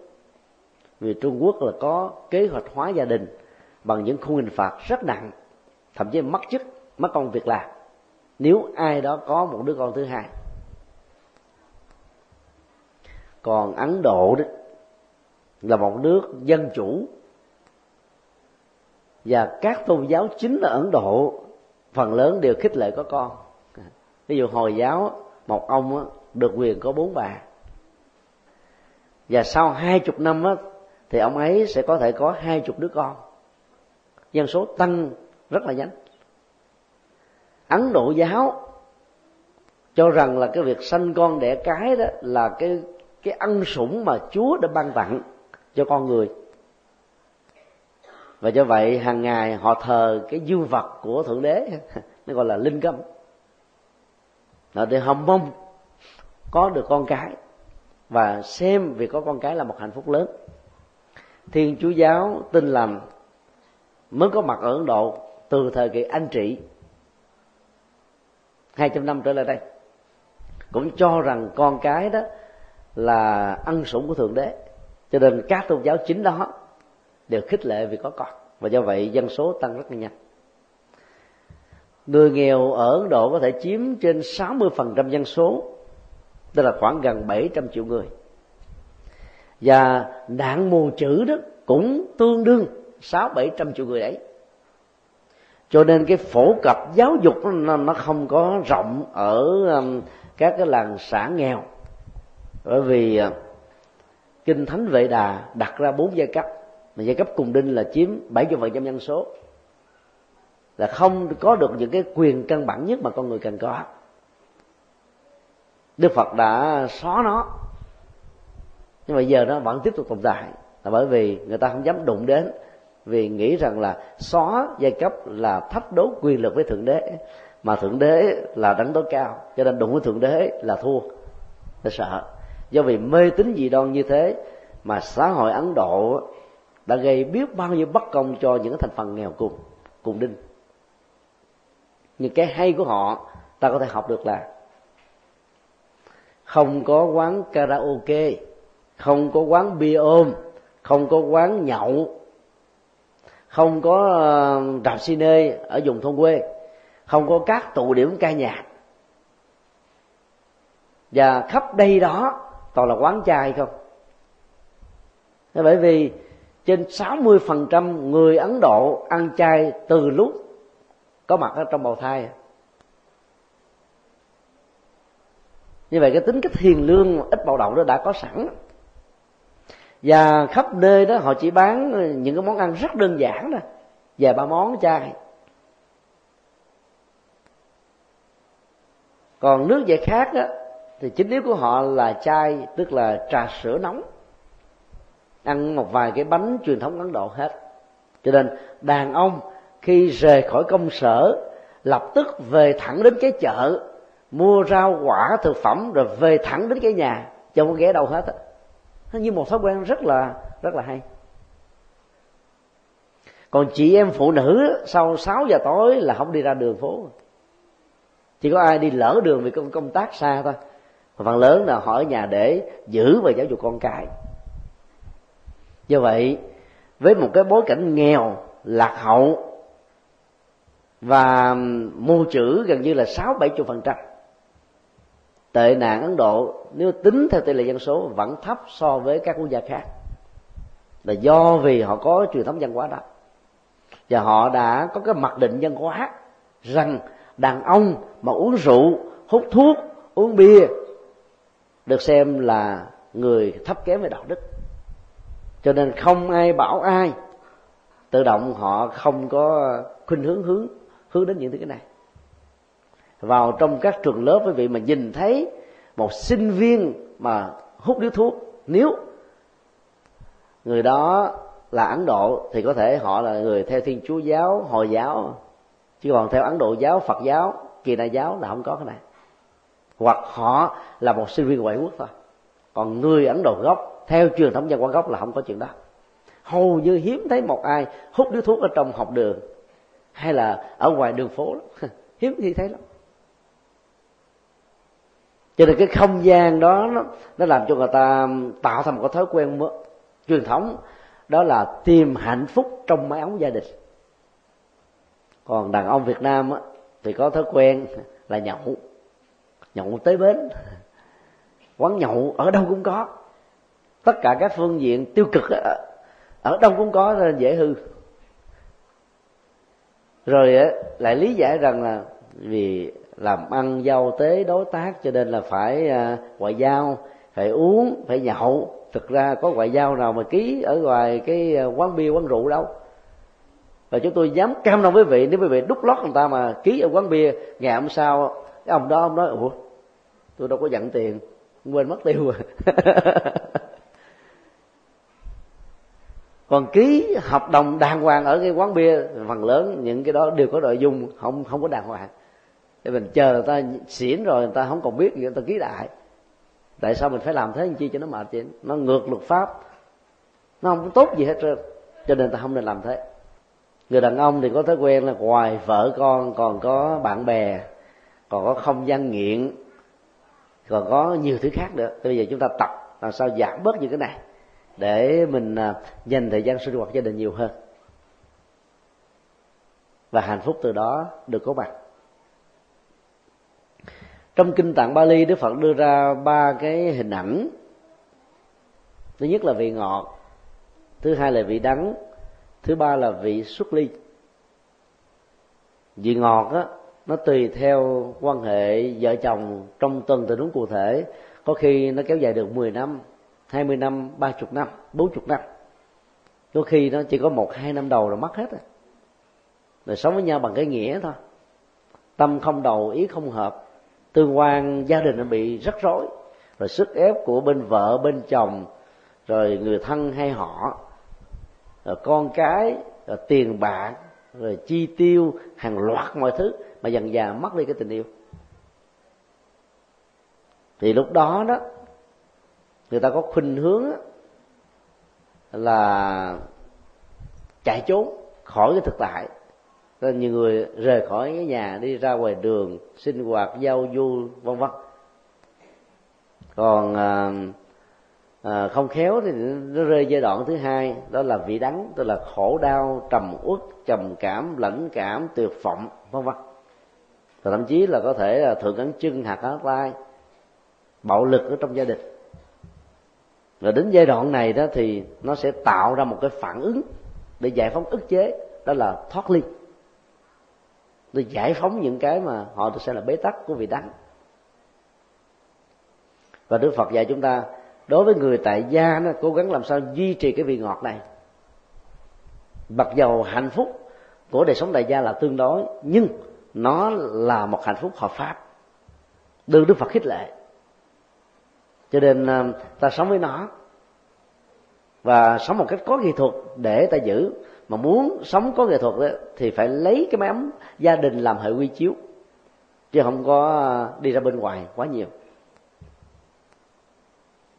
Vì Trung Quốc là có kế hoạch hóa gia đình bằng những khung hình phạt rất nặng, thậm chí mất chức, mất công việc làm, nếu ai đó có một đứa con thứ hai. Còn ấn độ đó là một nước dân chủ, và các tôn giáo chính ở ấn độ phần lớn đều khích lệ có con ví dụ hồi giáo một ông được quyền có bốn bà. Và sau hai chục năm á, thì ông ấy sẽ có thể có hai chục đứa con. Dân số tăng rất là nhanh. Ấn độ giáo cho rằng là cái việc sanh con đẻ cái đó là cái cái ân sủng mà chúa đã ban tặng cho con người. Và do vậy hàng ngày họ thờ cái dương vật của thượng đế nó gọi là linh câm rồi thì hồng mong có được con cái, và xem việc có con cái là một hạnh phúc lớn. Thiên chúa giáo tin lành mới có mặt ở ấn độ từ thời kỳ anh trị. Hai trăm năm trở lại đây, cũng cho rằng con cái đó là ân sủng của thượng đế. Cho nên các tôn giáo chính đó đều khích lệ vì có con. Và do vậy dân số tăng rất là nhanh người nghèo ở Ấn Độ có thể chiếm trên 60% dân số tức là khoảng gần 700 triệu người. Và nạn mù chữ đó cũng tương đương sáu bảy trăm triệu người đấy. Cho nên cái phổ cập giáo dục nó, nó không có rộng ở um, các cái làng xã nghèo. Bởi vì à, kinh thánh vệ đà đặt ra bốn giai cấp. Mà giai cấp cùng đinh là chiếm bảy phần trăm dân số là không có được những cái quyền căn bản nhất mà con người cần có. Đức phật đã xóa nó. Nhưng mà giờ nó vẫn tiếp tục tồn tại là bởi vì người ta không dám đụng đến, vì nghĩ rằng là xóa giai cấp là thách đố quyền lực với thượng đế, mà thượng đế là đánh tối cao, cho nên đụng với thượng đế là thua, là sợ. Do vì mê tín dị đoan như thế mà xã hội ấn độ đã gây biết bao nhiêu bất công cho những thành phần nghèo cùng cùng đinh nhưng cái hay của họ, ta có thể học được là không có quán karaoke, không có quán bia ôm, không có quán nhậu, không có ờ, rạp cine ở vùng thôn quê, không có các tụ điểm ca nhạc. Và khắp đây đó, toàn là quán chai không. Thế bởi vì trên 60% người Ấn Độ ăn chay từ lúc có mặt ở trong bào thai. Như vậy cái tính cách hiền lương ít bạo động đó đã có sẵn. Và khắp nơi đó họ chỉ bán những cái món ăn rất đơn giản thôi. Vài ba món chai còn nước giải khác đó, thì chính yếu của họ là chai tức là trà sữa nóng. Ăn một vài cái bánh truyền thống ấn độ hết. Cho nên đàn ông khi rời khỏi công sở, lập tức về thẳng đến cái chợ, mua rau quả thực phẩm rồi về thẳng đến cái nhà. Chẳng có ghé đâu hết á. Nó như một thói quen rất là rất là hay. Còn chị em phụ nữ, sau 6 giờ tối là không đi ra đường phố. Chỉ có ai đi lỡ đường vì công công tác xa thôi. Phần lớn là họ ở nhà để giữ và giáo dục con cái. Do vậy, với một cái bối cảnh nghèo, lạc hậu và mù chữ gần như là sáu bảy chục phần trăm. Tệ nạn ấn độ, nếu tính theo tỷ lệ dân số, vẫn thấp so với các quốc gia khác. Là do vì họ có truyền thống văn hóa đó. Và họ đã có cái mặc định văn hóa rằng đàn ông mà uống rượu, hút thuốc, uống bia được xem là người thấp kém về đạo đức. Cho nên không ai bảo ai tự động họ không có khuynh hướng hướng hướng đến những thứ cái này. Vào trong các trường lớp quý vị mà nhìn thấy một sinh viên mà hút điếu thuốc, nếu người đó là ấn độ thì có thể họ là người theo thiên chúa giáo, hồi giáo. Chứ còn theo ấn độ giáo, phật giáo, kỳ đại giáo là không có cái này. Hoặc họ là một sinh viên ngoại quốc thôi. Còn người ấn độ gốc, theo truyền thống văn hóa gốc là không có chuyện đó. Hầu như hiếm thấy một ai hút điếu thuốc ở trong học đường hay là ở ngoài đường phố lắm. hiếm khi thấy lắm. Cho nên cái không gian đó nó, nó làm cho người ta tạo thành một cái thói quen mới, truyền thống. Đó là tìm hạnh phúc trong mái ống gia đình. Còn đàn ông việt nam á, thì có thói quen là nhậu. Nhậu tới bến. Quán nhậu ở đâu cũng có. Tất cả các phương diện tiêu cực ở đâu cũng có nên dễ hư rồi lại lý giải rằng là vì làm ăn, giao tế, đối tác cho nên là phải à, ngoại giao, phải uống, phải nhậu. Thực ra có ngoại giao nào mà ký ở ngoài cái à, quán bia, quán rượu đâu. Và chúng tôi dám cam đoan với vị, nếu quý vị đúc lót người ta mà ký ở quán bia, ngày hôm sau, cái ông đó, ông nói, ủa, tôi đâu có nhận tiền, quên mất tiêu rồi. còn ký hợp đồng đàng hoàng ở cái quán bia, phần lớn những cái đó đều có nội dung, không không có đàng hoàng. Để mình chờ người ta xỉn rồi người ta không còn biết gì, người ta ký đại tại sao mình phải làm thế? Làm chi cho nó mệt vậy? Nó ngược luật pháp. Nó không tốt gì hết trơn, cho nên ta không nên làm thế. Người đàn ông thì có thói quen là ngoài vợ con, còn có bạn bè, còn có không gian nghiện, còn có nhiều thứ khác nữa. Bây giờ chúng ta tập làm sao giảm bớt những cái này để mình à, dành thời gian sinh hoạt gia đình nhiều hơn. Và hạnh phúc từ đó được có mặt. Trong kinh tạng Bali Đức Phật đưa ra ba cái hình ảnh. Thứ nhất là vị ngọt, thứ hai là vị đắng, thứ ba là vị xuất ly. Vị ngọt á, nó tùy theo quan hệ vợ chồng trong từng tình huống cụ thể. Có khi nó kéo dài được 10 năm. 20 năm 30 năm 40 năm. Đôi khi nó chỉ có một, hai năm đầu rồi mất hết rồi. Rồi sống với nhau bằng cái nghĩa thôi. Tâm không đầu, ý không hợp. Tương quan gia đình nó bị rắc rối. Rồi sức ép của bên vợ, bên chồng, rồi người thân hay họ, rồi con cái, rồi tiền bạc, rồi chi tiêu, hàng loạt mọi thứ mà dần dà mất đi cái tình yêu. Thì lúc đó đó người ta có khuynh hướng là chạy trốn khỏi cái thực tại. Nên nhiều người rời khỏi cái nhà đi ra ngoài đường sinh hoạt giao du vân vân. Còn à, à, không khéo thì nó rơi giai đoạn thứ hai đó là vị đắng tức là khổ đau trầm uất trầm cảm lãnh cảm tuyệt vọng vân vân. Và thậm chí là có thể là thượng cắn chân hạt áo tay bạo lực ở trong gia đình và đến giai đoạn này đó thì nó sẽ tạo ra một cái phản ứng để giải phóng ức chế, đó là thoát ly. Để giải phóng những cái mà họ được xem là bế tắc của vị đắng và đức phật dạy chúng ta, đối với người tại gia nó cố gắng làm sao duy trì cái vị ngọt này. Mặc dầu hạnh phúc của đời sống đại gia là tương đối, nhưng nó là một hạnh phúc hợp pháp. Được đức phật khích lệ cho nên ờ, ta sống với nó. Và sống một cách có nghệ thuật để ta giữ. Mà muốn sống có nghệ thuật đó, thì phải lấy cái máy ấm gia đình làm hệ quy chiếu. Chứ không có ờ, đi ra bên ngoài quá nhiều.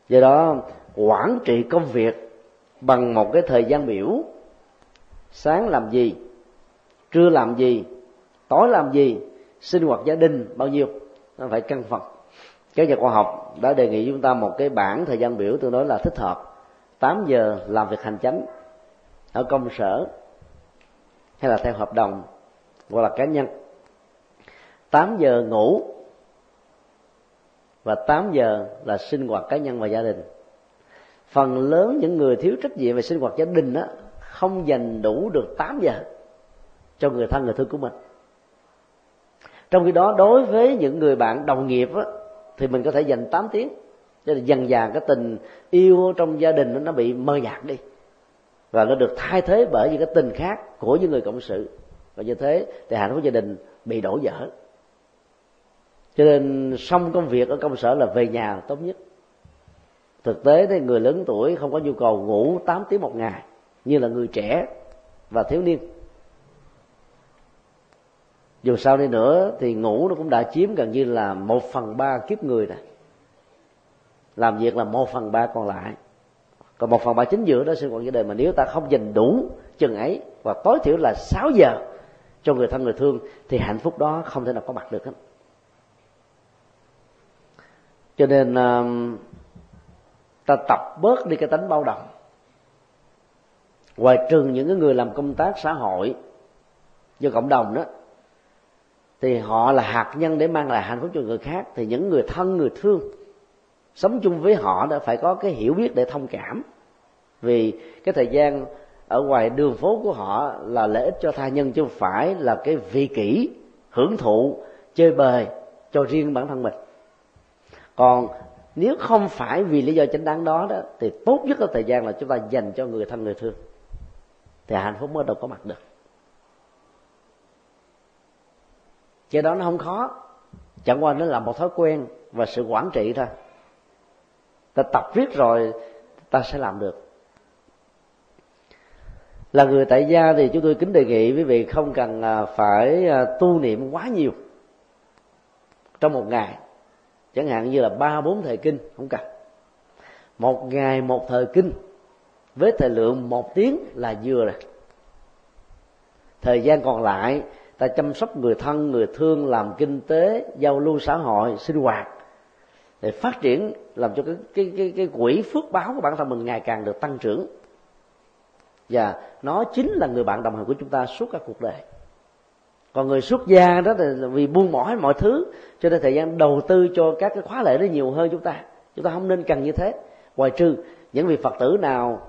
Do đó quản trị công việc bằng một cái thời gian biểu. Sáng làm gì trưa làm gì tối làm gì sinh hoạt gia đình bao nhiêu nó phải căn phần các nhà khoa học đã đề nghị chúng ta một cái bảng thời gian biểu tương đối là thích hợp. 8 giờ làm việc hành chánh ở công sở hay là theo hợp đồng hoặc là cá nhân. 8 giờ ngủ và 8 giờ là sinh hoạt cá nhân và gia đình. Phần lớn những người thiếu trách nhiệm về sinh hoạt gia đình á không dành đủ được 8 giờ cho người thân người thương của mình. Trong khi đó đối với những người bạn đồng nghiệp á, thì mình có thể dành 8 tiếng. Cho nên dần dà cái tình yêu trong gia đình nó bị mơ nhạt đi. Và nó được thay thế bởi những cái tình khác của những người cộng sự. Và như thế thì hạnh phúc gia đình bị đổ vỡ cho nên xong công việc ở công sở là về nhà là tốt nhất. Thực tế thì người lớn tuổi không có nhu cầu ngủ 8 tiếng một ngày như là người trẻ và thiếu niên dù sao đi nữa thì ngủ nó cũng đã chiếm gần như là một phần ba kiếp người này làm việc là một phần ba còn lại. Còn một phần ba chính giữa đó sinh hoạt gia đình mà nếu ta không dành đủ chừng ấy và tối thiểu là 6 giờ cho người thân người thương, thì hạnh phúc đó không thể nào có mặt được hết. Cho nên um, ta tập bớt đi cái tính bao đồng. Ngoài trừ những cái người làm công tác xã hội cho cộng đồng đó thì họ là hạt nhân để mang lại hạnh phúc cho người khác. Thì những người thân, người thương, sống chung với họ đã phải có cái hiểu biết để thông cảm. Vì cái thời gian ở ngoài đường phố của họ là lợi ích cho tha nhân, chứ không phải là cái vị kỷ, hưởng thụ, chơi bời cho riêng bản thân mình. Còn nếu không phải vì lý do chính đáng đó đó, thì tốt nhất là thời gian là chúng ta dành cho người thân, người thương. Thì hạnh phúc mới đâu có mặt được. Cái đó nó không khó. Chẳng qua nó là một thói quen và sự quản trị thôi. Ta tập viết rồi, ta sẽ làm được. Là người tại gia thì chúng tôi kính đề nghị quý vị không cần à, phải à, tu niệm quá nhiều trong một ngày. Chẳng hạn như là ba, bốn thời kinh, không cần. Một ngày, một thời kinh, với thời lượng một tiếng là vừa rồi. Thời gian còn lại ta chăm sóc người thân người thương làm kinh tế giao lưu xã hội sinh hoạt. Để phát triển làm cho cái cái cái cái quỹ phước báo của bản thân mình ngày càng được tăng trưởng. Và nó chính là người bạn đồng hành của chúng ta suốt cả cuộc đời. Còn người xuất gia đó là vì buông bỏ mọi thứ cho nên thời gian đầu tư cho các cái khóa lễ nó nhiều hơn chúng ta. Chúng ta không nên cần như thế. Ngoài trừ những vị phật tử nào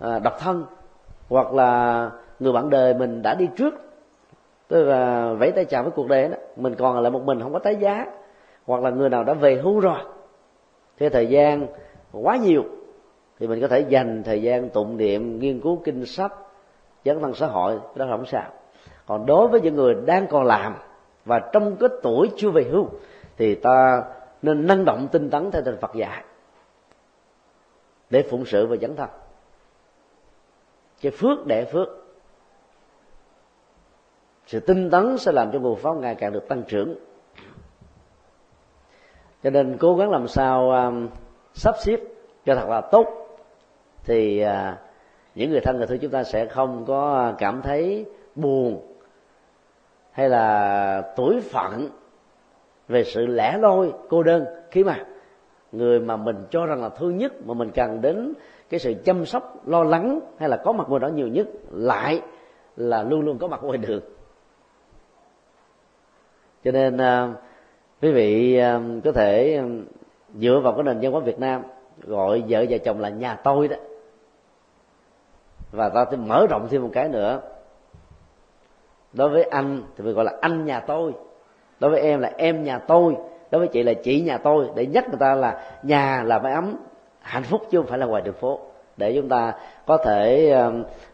à, độc thân hoặc là người bạn đời mình đã đi trước tức là vẫy tay chào với cuộc đời đó. Mình còn lại một mình, không có tái giá. Hoặc là người nào đã về hưu rồi. Thế thời gian quá nhiều. Thì mình có thể dành thời gian, tụng niệm, nghiên cứu kinh sách dấn thân xã hội. Đó là không sao. Còn đối với những người đang còn làm và trong cái tuổi chưa về hưu, thì ta nên năng động tinh tấn theo tình Phật dạy. Để phụng sự và dấn thân. Cái phước để phước sự tinh tấn sẽ làm cho nguồn pháp ngày càng được tăng trưởng. Cho nên cố gắng làm sao um, sắp xếp cho thật là tốt thì uh, những người thân người thương chúng ta sẽ không có cảm thấy buồn hay là tuổi phận về sự lẻ loi cô đơn khi mà người mà mình cho rằng là thương nhất mà mình cần đến cái sự chăm sóc lo lắng hay là có mặt ngoài đó nhiều nhất lại là luôn luôn có mặt ngoài đường cho nên à, quý vị à, có thể à, dựa vào cái nền văn hóa Việt Nam gọi vợ và chồng là nhà tôi đó. Và ta sẽ mở rộng thêm một cái nữa. Đối với anh thì mình gọi là anh nhà tôi. Đối với em là em nhà tôi. Đối với chị là chị nhà tôi. Để nhắc người ta là nhà là mái ấm, hạnh phúc chứ không phải là ngoài đường phố. Để chúng ta có thể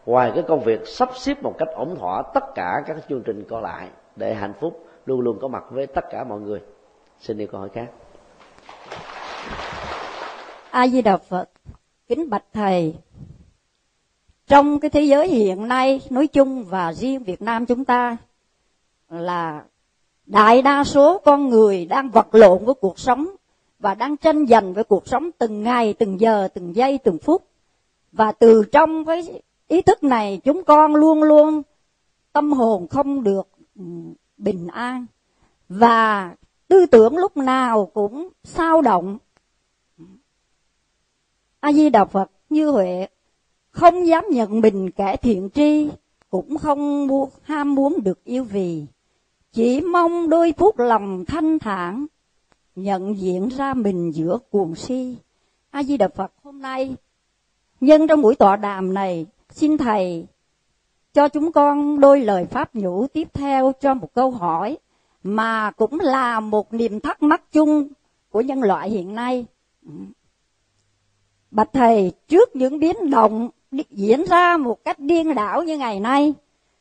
ngoài cái công việc sắp xếp một cách ổn thỏa tất cả các chương trình còn lại để hạnh phúc luôn luôn có mặt với tất cả mọi người xin đi câu hỏi khác a di đà phật kính bạch thầy trong cái thế giới hiện nay nói chung và riêng Việt Nam chúng ta là đại đa số con người đang vật lộn với cuộc sống và đang tranh giành với cuộc sống từng ngày, từng giờ, từng giây, từng phút. Và từ trong cái ý thức này chúng con luôn luôn tâm hồn không được ừ, bình an và tư tưởng lúc nào cũng sao động. A Di Đà Phật như Huệ không dám nhận mình kẻ thiện tri, cũng không muốn, ham muốn được yêu vì, chỉ mong đôi phút lòng thanh thản, nhận diện ra mình giữa cuồng si. A Di Đà Phật hôm nay, nhân trong buổi tọa đàm này, xin Thầy cho chúng con đôi lời pháp nhũ tiếp theo cho một câu hỏi mà cũng là một niềm thắc mắc chung của nhân loại hiện nay. Bạch Thầy, trước những biến động diễn ra một cách điên đảo như ngày nay,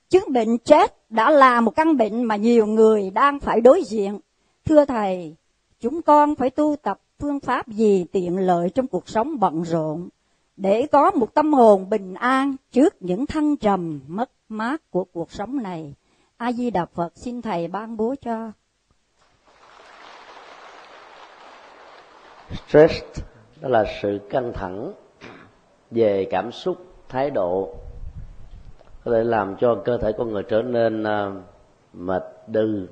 chứng bệnh chết đã là một căn bệnh mà nhiều người đang phải đối diện. Thưa Thầy, chúng con phải tu tập phương pháp gì tiện lợi trong cuộc sống bận rộn để có một tâm hồn bình an trước những thăng trầm, mất mát của cuộc sống này. A Di Đà Phật xin thầy ban bố cho. Stress, đó là sự căng thẳng về cảm xúc, thái độ có thể làm cho cơ thể con người trở nên à, mệt đừ,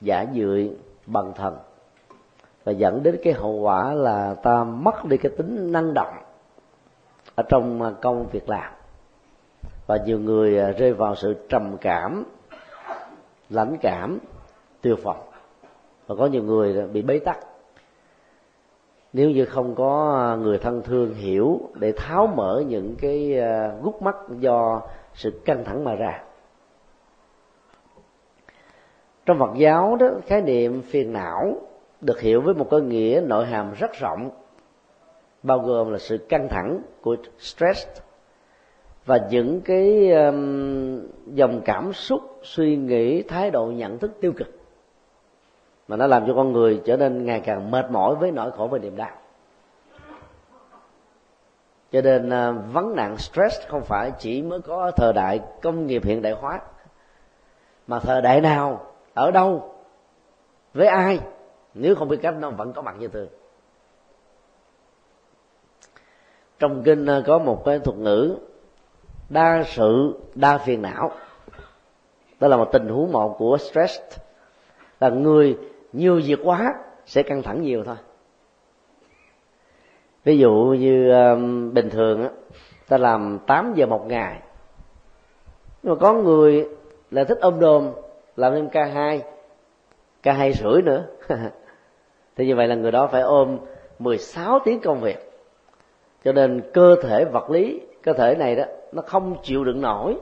giả dưỡi bằng thần và dẫn đến cái hậu quả là ta mất đi cái tính năng động ở trong à, công việc làm. Và nhiều người à, rơi vào sự trầm cảm, lãnh cảm, tiêu phòng và có nhiều người bị bế tắc. Nếu như không có người thân thương hiểu để tháo mở những cái à, gút mắt do sự căng thẳng mà ra. Trong Phật giáo đó, khái niệm phiền não được hiểu với một cái nghĩa nội hàm rất rộng bao gồm là sự căng thẳng của stress và những cái um, dòng cảm xúc suy nghĩ thái độ nhận thức tiêu cực mà nó làm cho con người trở nên ngày càng mệt mỏi với nỗi khổ và niềm đau. Cho nên uh, vấn nạn stress không phải chỉ mới có thời đại công nghiệp hiện đại hóa mà thời đại nào ở đâu với ai nếu không biết cách nó vẫn có mặt như thường. Trong kinh ờ, có một cái thuật ngữ đa sự đa phiền não. Đó là một tình huống một của stress. Là người nhiều việc quá sẽ căng thẳng nhiều thôi. Ví dụ như um, bình thường á ta làm 8 giờ một ngày. Nhưng mà có người là thích ôm đồm làm thêm ca hai ca hai rưỡi nữa. Thì như vậy là người đó phải ôm 16 tiếng công việc cho nên cơ thể vật lý, cơ thể này đó, nó không chịu đựng nổi.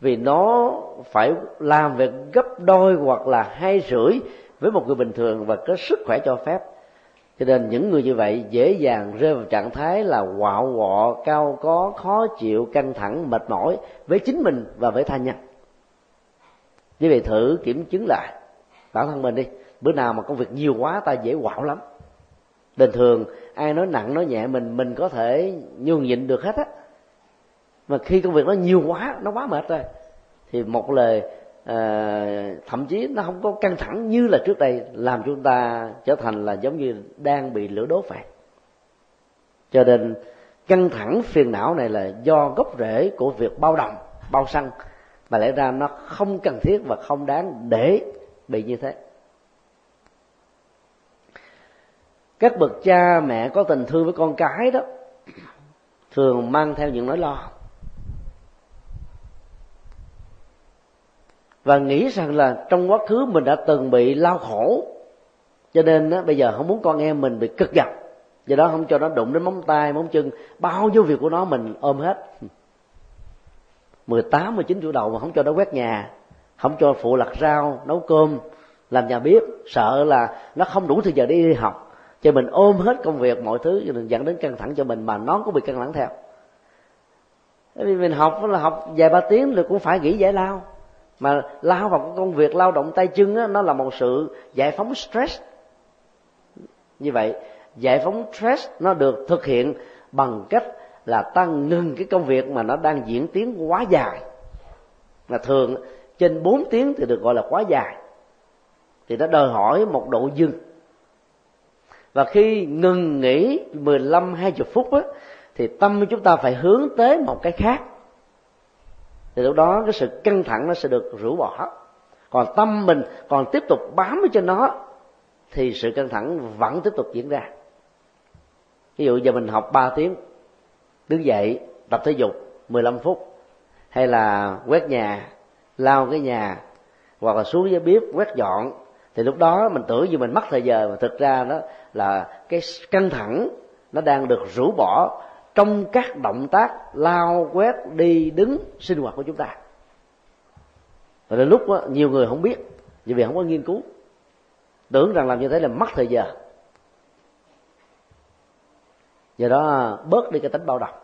Vì nó phải làm việc gấp đôi hoặc là hai rưỡi với một người bình thường và có sức khỏe cho phép. Cho nên những người như vậy dễ dàng rơi vào trạng thái là quạo quọ, cao có, khó chịu, căng thẳng, mệt mỏi với chính mình và với tha nhân. Như vậy thử kiểm chứng lại. Bản thân mình đi, bữa nào mà công việc nhiều quá, ta dễ quạo lắm bình thường ai nói nặng nói nhẹ mình mình có thể nhường nhịn được hết á. Mà khi công việc nó nhiều quá nó quá mệt rồi thì một lời à, ờ, thậm chí nó không có căng thẳng như là trước đây làm chúng ta trở thành là giống như đang bị lửa đốt vậy. Cho nên căng thẳng phiền não này là do gốc rễ của việc bao đồng bao xăng mà lẽ ra nó không cần thiết và không đáng để bị như thế. Các bậc cha mẹ có tình thương với con cái đó thường mang theo những nỗi lo. Và nghĩ rằng là trong quá khứ mình đã từng bị lao khổ cho nên đó, bây giờ không muốn con em mình bị cực gặp. Do đó không cho nó đụng đến móng tay móng chân bao nhiêu việc của nó mình ôm hết. 18, 19 tuổi đầu mà không cho nó quét nhà không cho phụ lặt rau nấu cơm làm nhà bếp sợ là nó không đủ thời giờ đi học cho mình ôm hết công việc mọi thứ cho nên dẫn đến căng thẳng cho mình mà nó cũng bị căng thẳng theo. Bởi vì mình học là học vài ba tiếng rồi cũng phải nghỉ giải lao. Mà lao vào công việc lao động tay chân á, nó là một sự giải phóng stress. Như vậy giải phóng stress nó được thực hiện bằng cách là ta ngừng cái công việc mà nó đang diễn tiến quá dài. Là thường trên 4 tiếng thì được gọi là quá dài. Thì nó đòi hỏi một độ dừng và khi ngừng nghỉ 15 20 phút á, thì tâm của chúng ta phải hướng tới một cái khác. Thì lúc đó cái sự căng thẳng nó sẽ được rũ bỏ. Còn tâm mình còn tiếp tục bám cho nó thì sự căng thẳng vẫn tiếp tục diễn ra. Ví dụ giờ mình học 3 tiếng đứng dậy tập thể dục 15 phút hay là quét nhà lau cái nhà hoặc là xuống dưới bếp quét dọn thì lúc đó mình tưởng như mình mất thời giờ mà thực ra đó là cái căng thẳng nó đang được rũ bỏ trong các động tác lao quét đi đứng sinh hoạt của chúng ta. Và đến lúc đó, nhiều người không biết vì vì không có nghiên cứu. Tưởng rằng làm như thế là mất thời giờ. Do đó bớt đi cái tính bao đồng,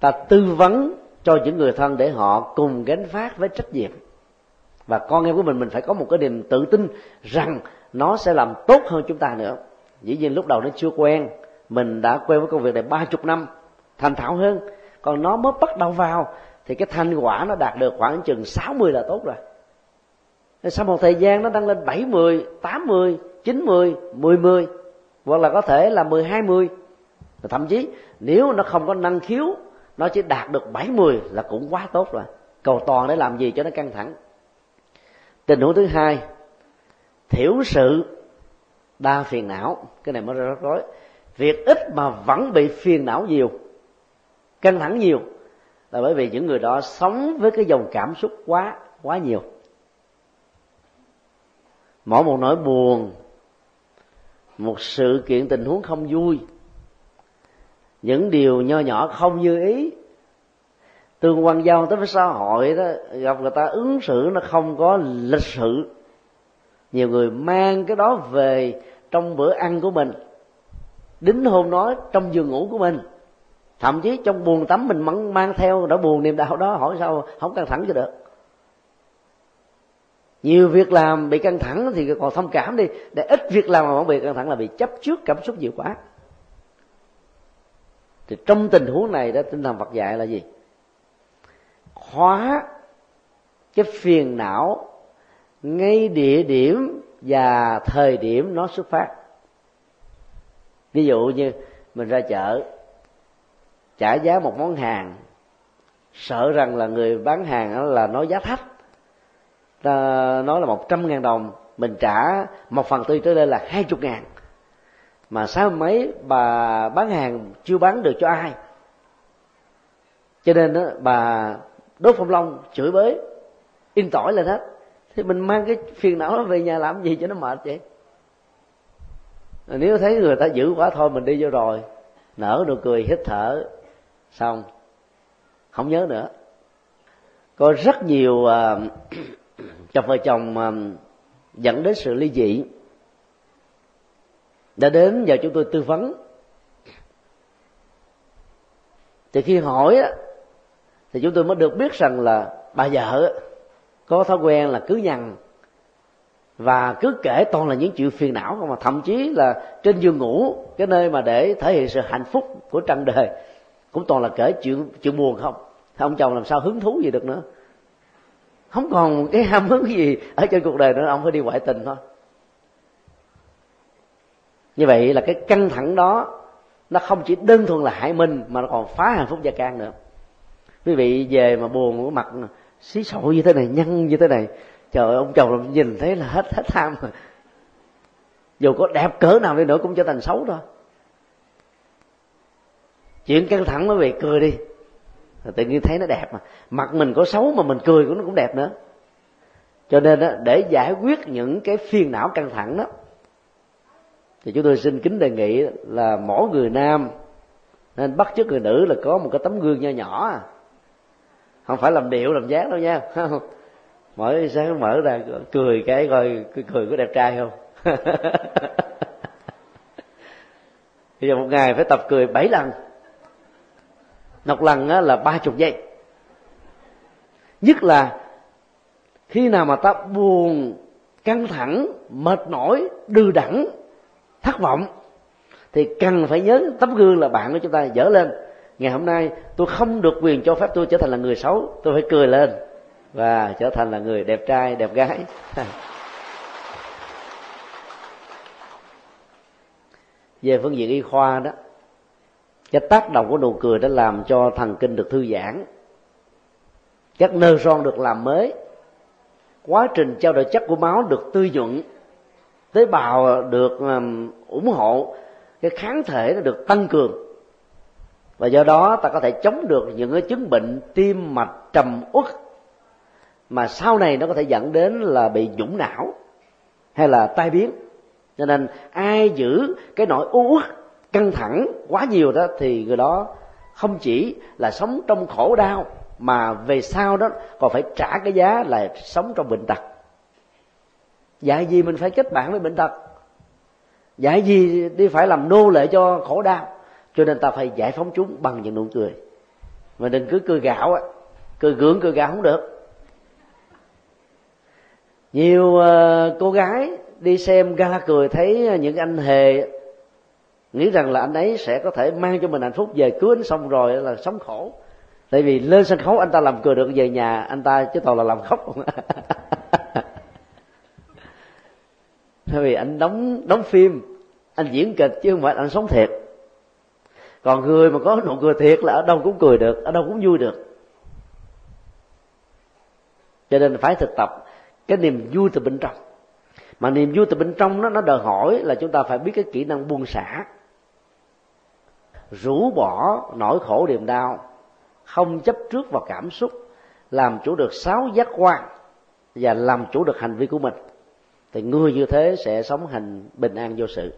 ta tư vấn cho những người thân để họ cùng gánh phát với trách nhiệm và con em của mình mình phải có một cái niềm tự tin rằng nó sẽ làm tốt hơn chúng ta nữa. Dĩ nhiên lúc đầu nó chưa quen mình đã quen với công việc này ba chục năm thành thạo hơn. Còn nó mới bắt đầu vào thì cái thành quả nó đạt được khoảng chừng 60 là tốt rồi. Sau một thời gian nó tăng lên 70, 80, 90, 10 10 hoặc là có thể là 10 20 thậm chí nếu nó không có năng khiếu nó chỉ đạt được 70 là cũng quá tốt rồi. Cầu toàn để làm gì cho nó căng thẳng tình huống thứ hai, thiểu sự, đa phiền não. Cái này mới ra rất rối. Việc ít mà vẫn bị phiền não nhiều, căng thẳng nhiều, là bởi vì những người đó sống với cái dòng cảm xúc quá quá nhiều. Mỗi một nỗi buồn, một sự kiện tình huống không vui, những điều nho nhỏ không như ý tương quan giao tới với xã hội đó, gặp người ta ứng xử nó không có lịch sự. Nhiều người mang cái đó về trong bữa ăn của mình. Đính hôn nói trong giường ngủ của mình. Thậm chí trong buồn tắm mình mẫn mang theo đã buồn niềm đau đó, hỏi sao không căng thẳng cho được. Nhiều việc làm bị căng thẳng thì còn thông cảm đi. Để ít việc làm mà không bị căng thẳng là bị chấp trước cảm xúc nhiều quá. Thì trong tình huống này đó, tinh thần Phật dạy là gì? Hóa cái phiền não ngay địa điểm và thời điểm nó xuất phát. Ví dụ như mình ra chợ trả giá một món hàng sợ rằng là người bán hàng là nói giá thấp ta nói là một trăm ngàn đồng mình trả một phần tư trở lên là hai chục ngàn. Mà sao mấy bà bán hàng chưa bán được cho ai? Cho nên đó, bà đốt phong long chửi bới. In tỏi lên hết. Thì mình mang cái phiền não đó về nhà làm gì cho nó mệt vậy? Nếu thấy người ta giữ quá thôi mình đi vô rồi. Nở nụ cười hít thở. Xong. Không nhớ nữa. Có rất nhiều uh, cặp vợ chồng uh, dẫn đến sự ly dị. Đã đến giờ chúng tôi tư vấn. Thì khi hỏi á, thì chúng tôi mới được biết rằng là bà vợ có thói quen là cứ nhằn và cứ kể toàn là những chuyện phiền não không mà thậm chí là trên giường ngủ, cái nơi mà để thể hiện sự hạnh phúc của trần đời, cũng toàn là kể chuyện chuyện buồn không? Ông chồng làm sao hứng thú gì được nữa? Không còn cái ham hứng gì ở trên cuộc đời nữa, ông phải đi ngoại tình thôi. Như vậy là cái căng thẳng đó, nó không chỉ đơn thuần là hại mình mà nó còn phá hạnh phúc gia can nữa quý vị về mà buồn cái mặt xí sội như thế này nhăn như thế này trời ơi ông chồng nhìn thấy là hết hết tham rồi. Dù có đẹp cỡ nào đi nữa cũng trở thành xấu thôi chuyện căng thẳng nó về cười đi. Rồi tự nhiên thấy nó đẹp mà. Mặt mình có xấu mà mình cười của nó cũng đẹp nữa. Cho nên đó, để giải quyết những cái phiền não căng thẳng đó thì chúng tôi xin kính đề nghị là mỗi người nam nên bắt chước người nữ là có một cái tấm gương nho nhỏ nhỏ không phải làm điệu, làm dáng đâu nha. Mỗi sáng, mở ra, cười cái coi, cười có đẹp trai không? Bây giờ một ngày phải tập cười bảy lần. Một lần là ba chục giây. Nhất là khi nào mà ta buồn, căng thẳng, mệt mỏi đư đẳng thất vọng, thì cần phải nhớ tấm gương là bạn của chúng ta, dở lên ngày hôm nay, tôi không được quyền cho phép tôi trở thành là người xấu. Tôi phải cười lên và trở thành là người đẹp trai, đẹp gái. Về phương diện y khoa đó, cái tác động của nụ cười đã làm cho thần kinh được thư giãn. Các nơ ron được làm mới. Quá trình trao đổi chất của máu được tươi nhuận tế bào được ủng hộ. Cái kháng thể nó được tăng cường và do đó ta có thể chống được những cái chứng bệnh tim mạch trầm uất mà sau này nó có thể dẫn đến là bị dũng não hay là tai biến. Cho nên ai giữ cái nỗi u uất, căng thẳng quá nhiều đó thì người đó không chỉ là sống trong khổ đau mà về sau đó còn phải trả cái giá là sống trong bệnh tật. Dạy gì mình phải kết bạn với bệnh tật? Dạy gì đi phải làm nô lệ cho khổ đau? Cho nên ta phải giải phóng chúng bằng những nụ cười. Mà đừng cứ cười gạo á. Cười gượng cười gạo không được. Nhiều uh, cô gái đi xem gala cười thấy những anh hề nghĩ rằng là anh ấy sẽ có thể mang cho mình hạnh phúc về cưới anh xong rồi là sống khổ. Tại vì lên sân khấu anh ta làm cười được về nhà anh ta chứ toàn là làm khóc tại vì anh đóng đóng phim anh diễn kịch chứ không phải anh sống thiệt còn người mà có nụ cười thiệt là ở đâu cũng cười được ở đâu cũng vui được. Cho nên phải thực tập cái niềm vui từ bên trong. Mà niềm vui từ bên trong nó nó đòi hỏi là chúng ta phải biết cái kỹ năng buông xả. Rũ bỏ nỗi khổ niềm đau, không chấp trước vào cảm xúc, làm chủ được sáu giác quan và làm chủ được hành vi của mình, thì người như thế sẽ sống hành bình an vô sự.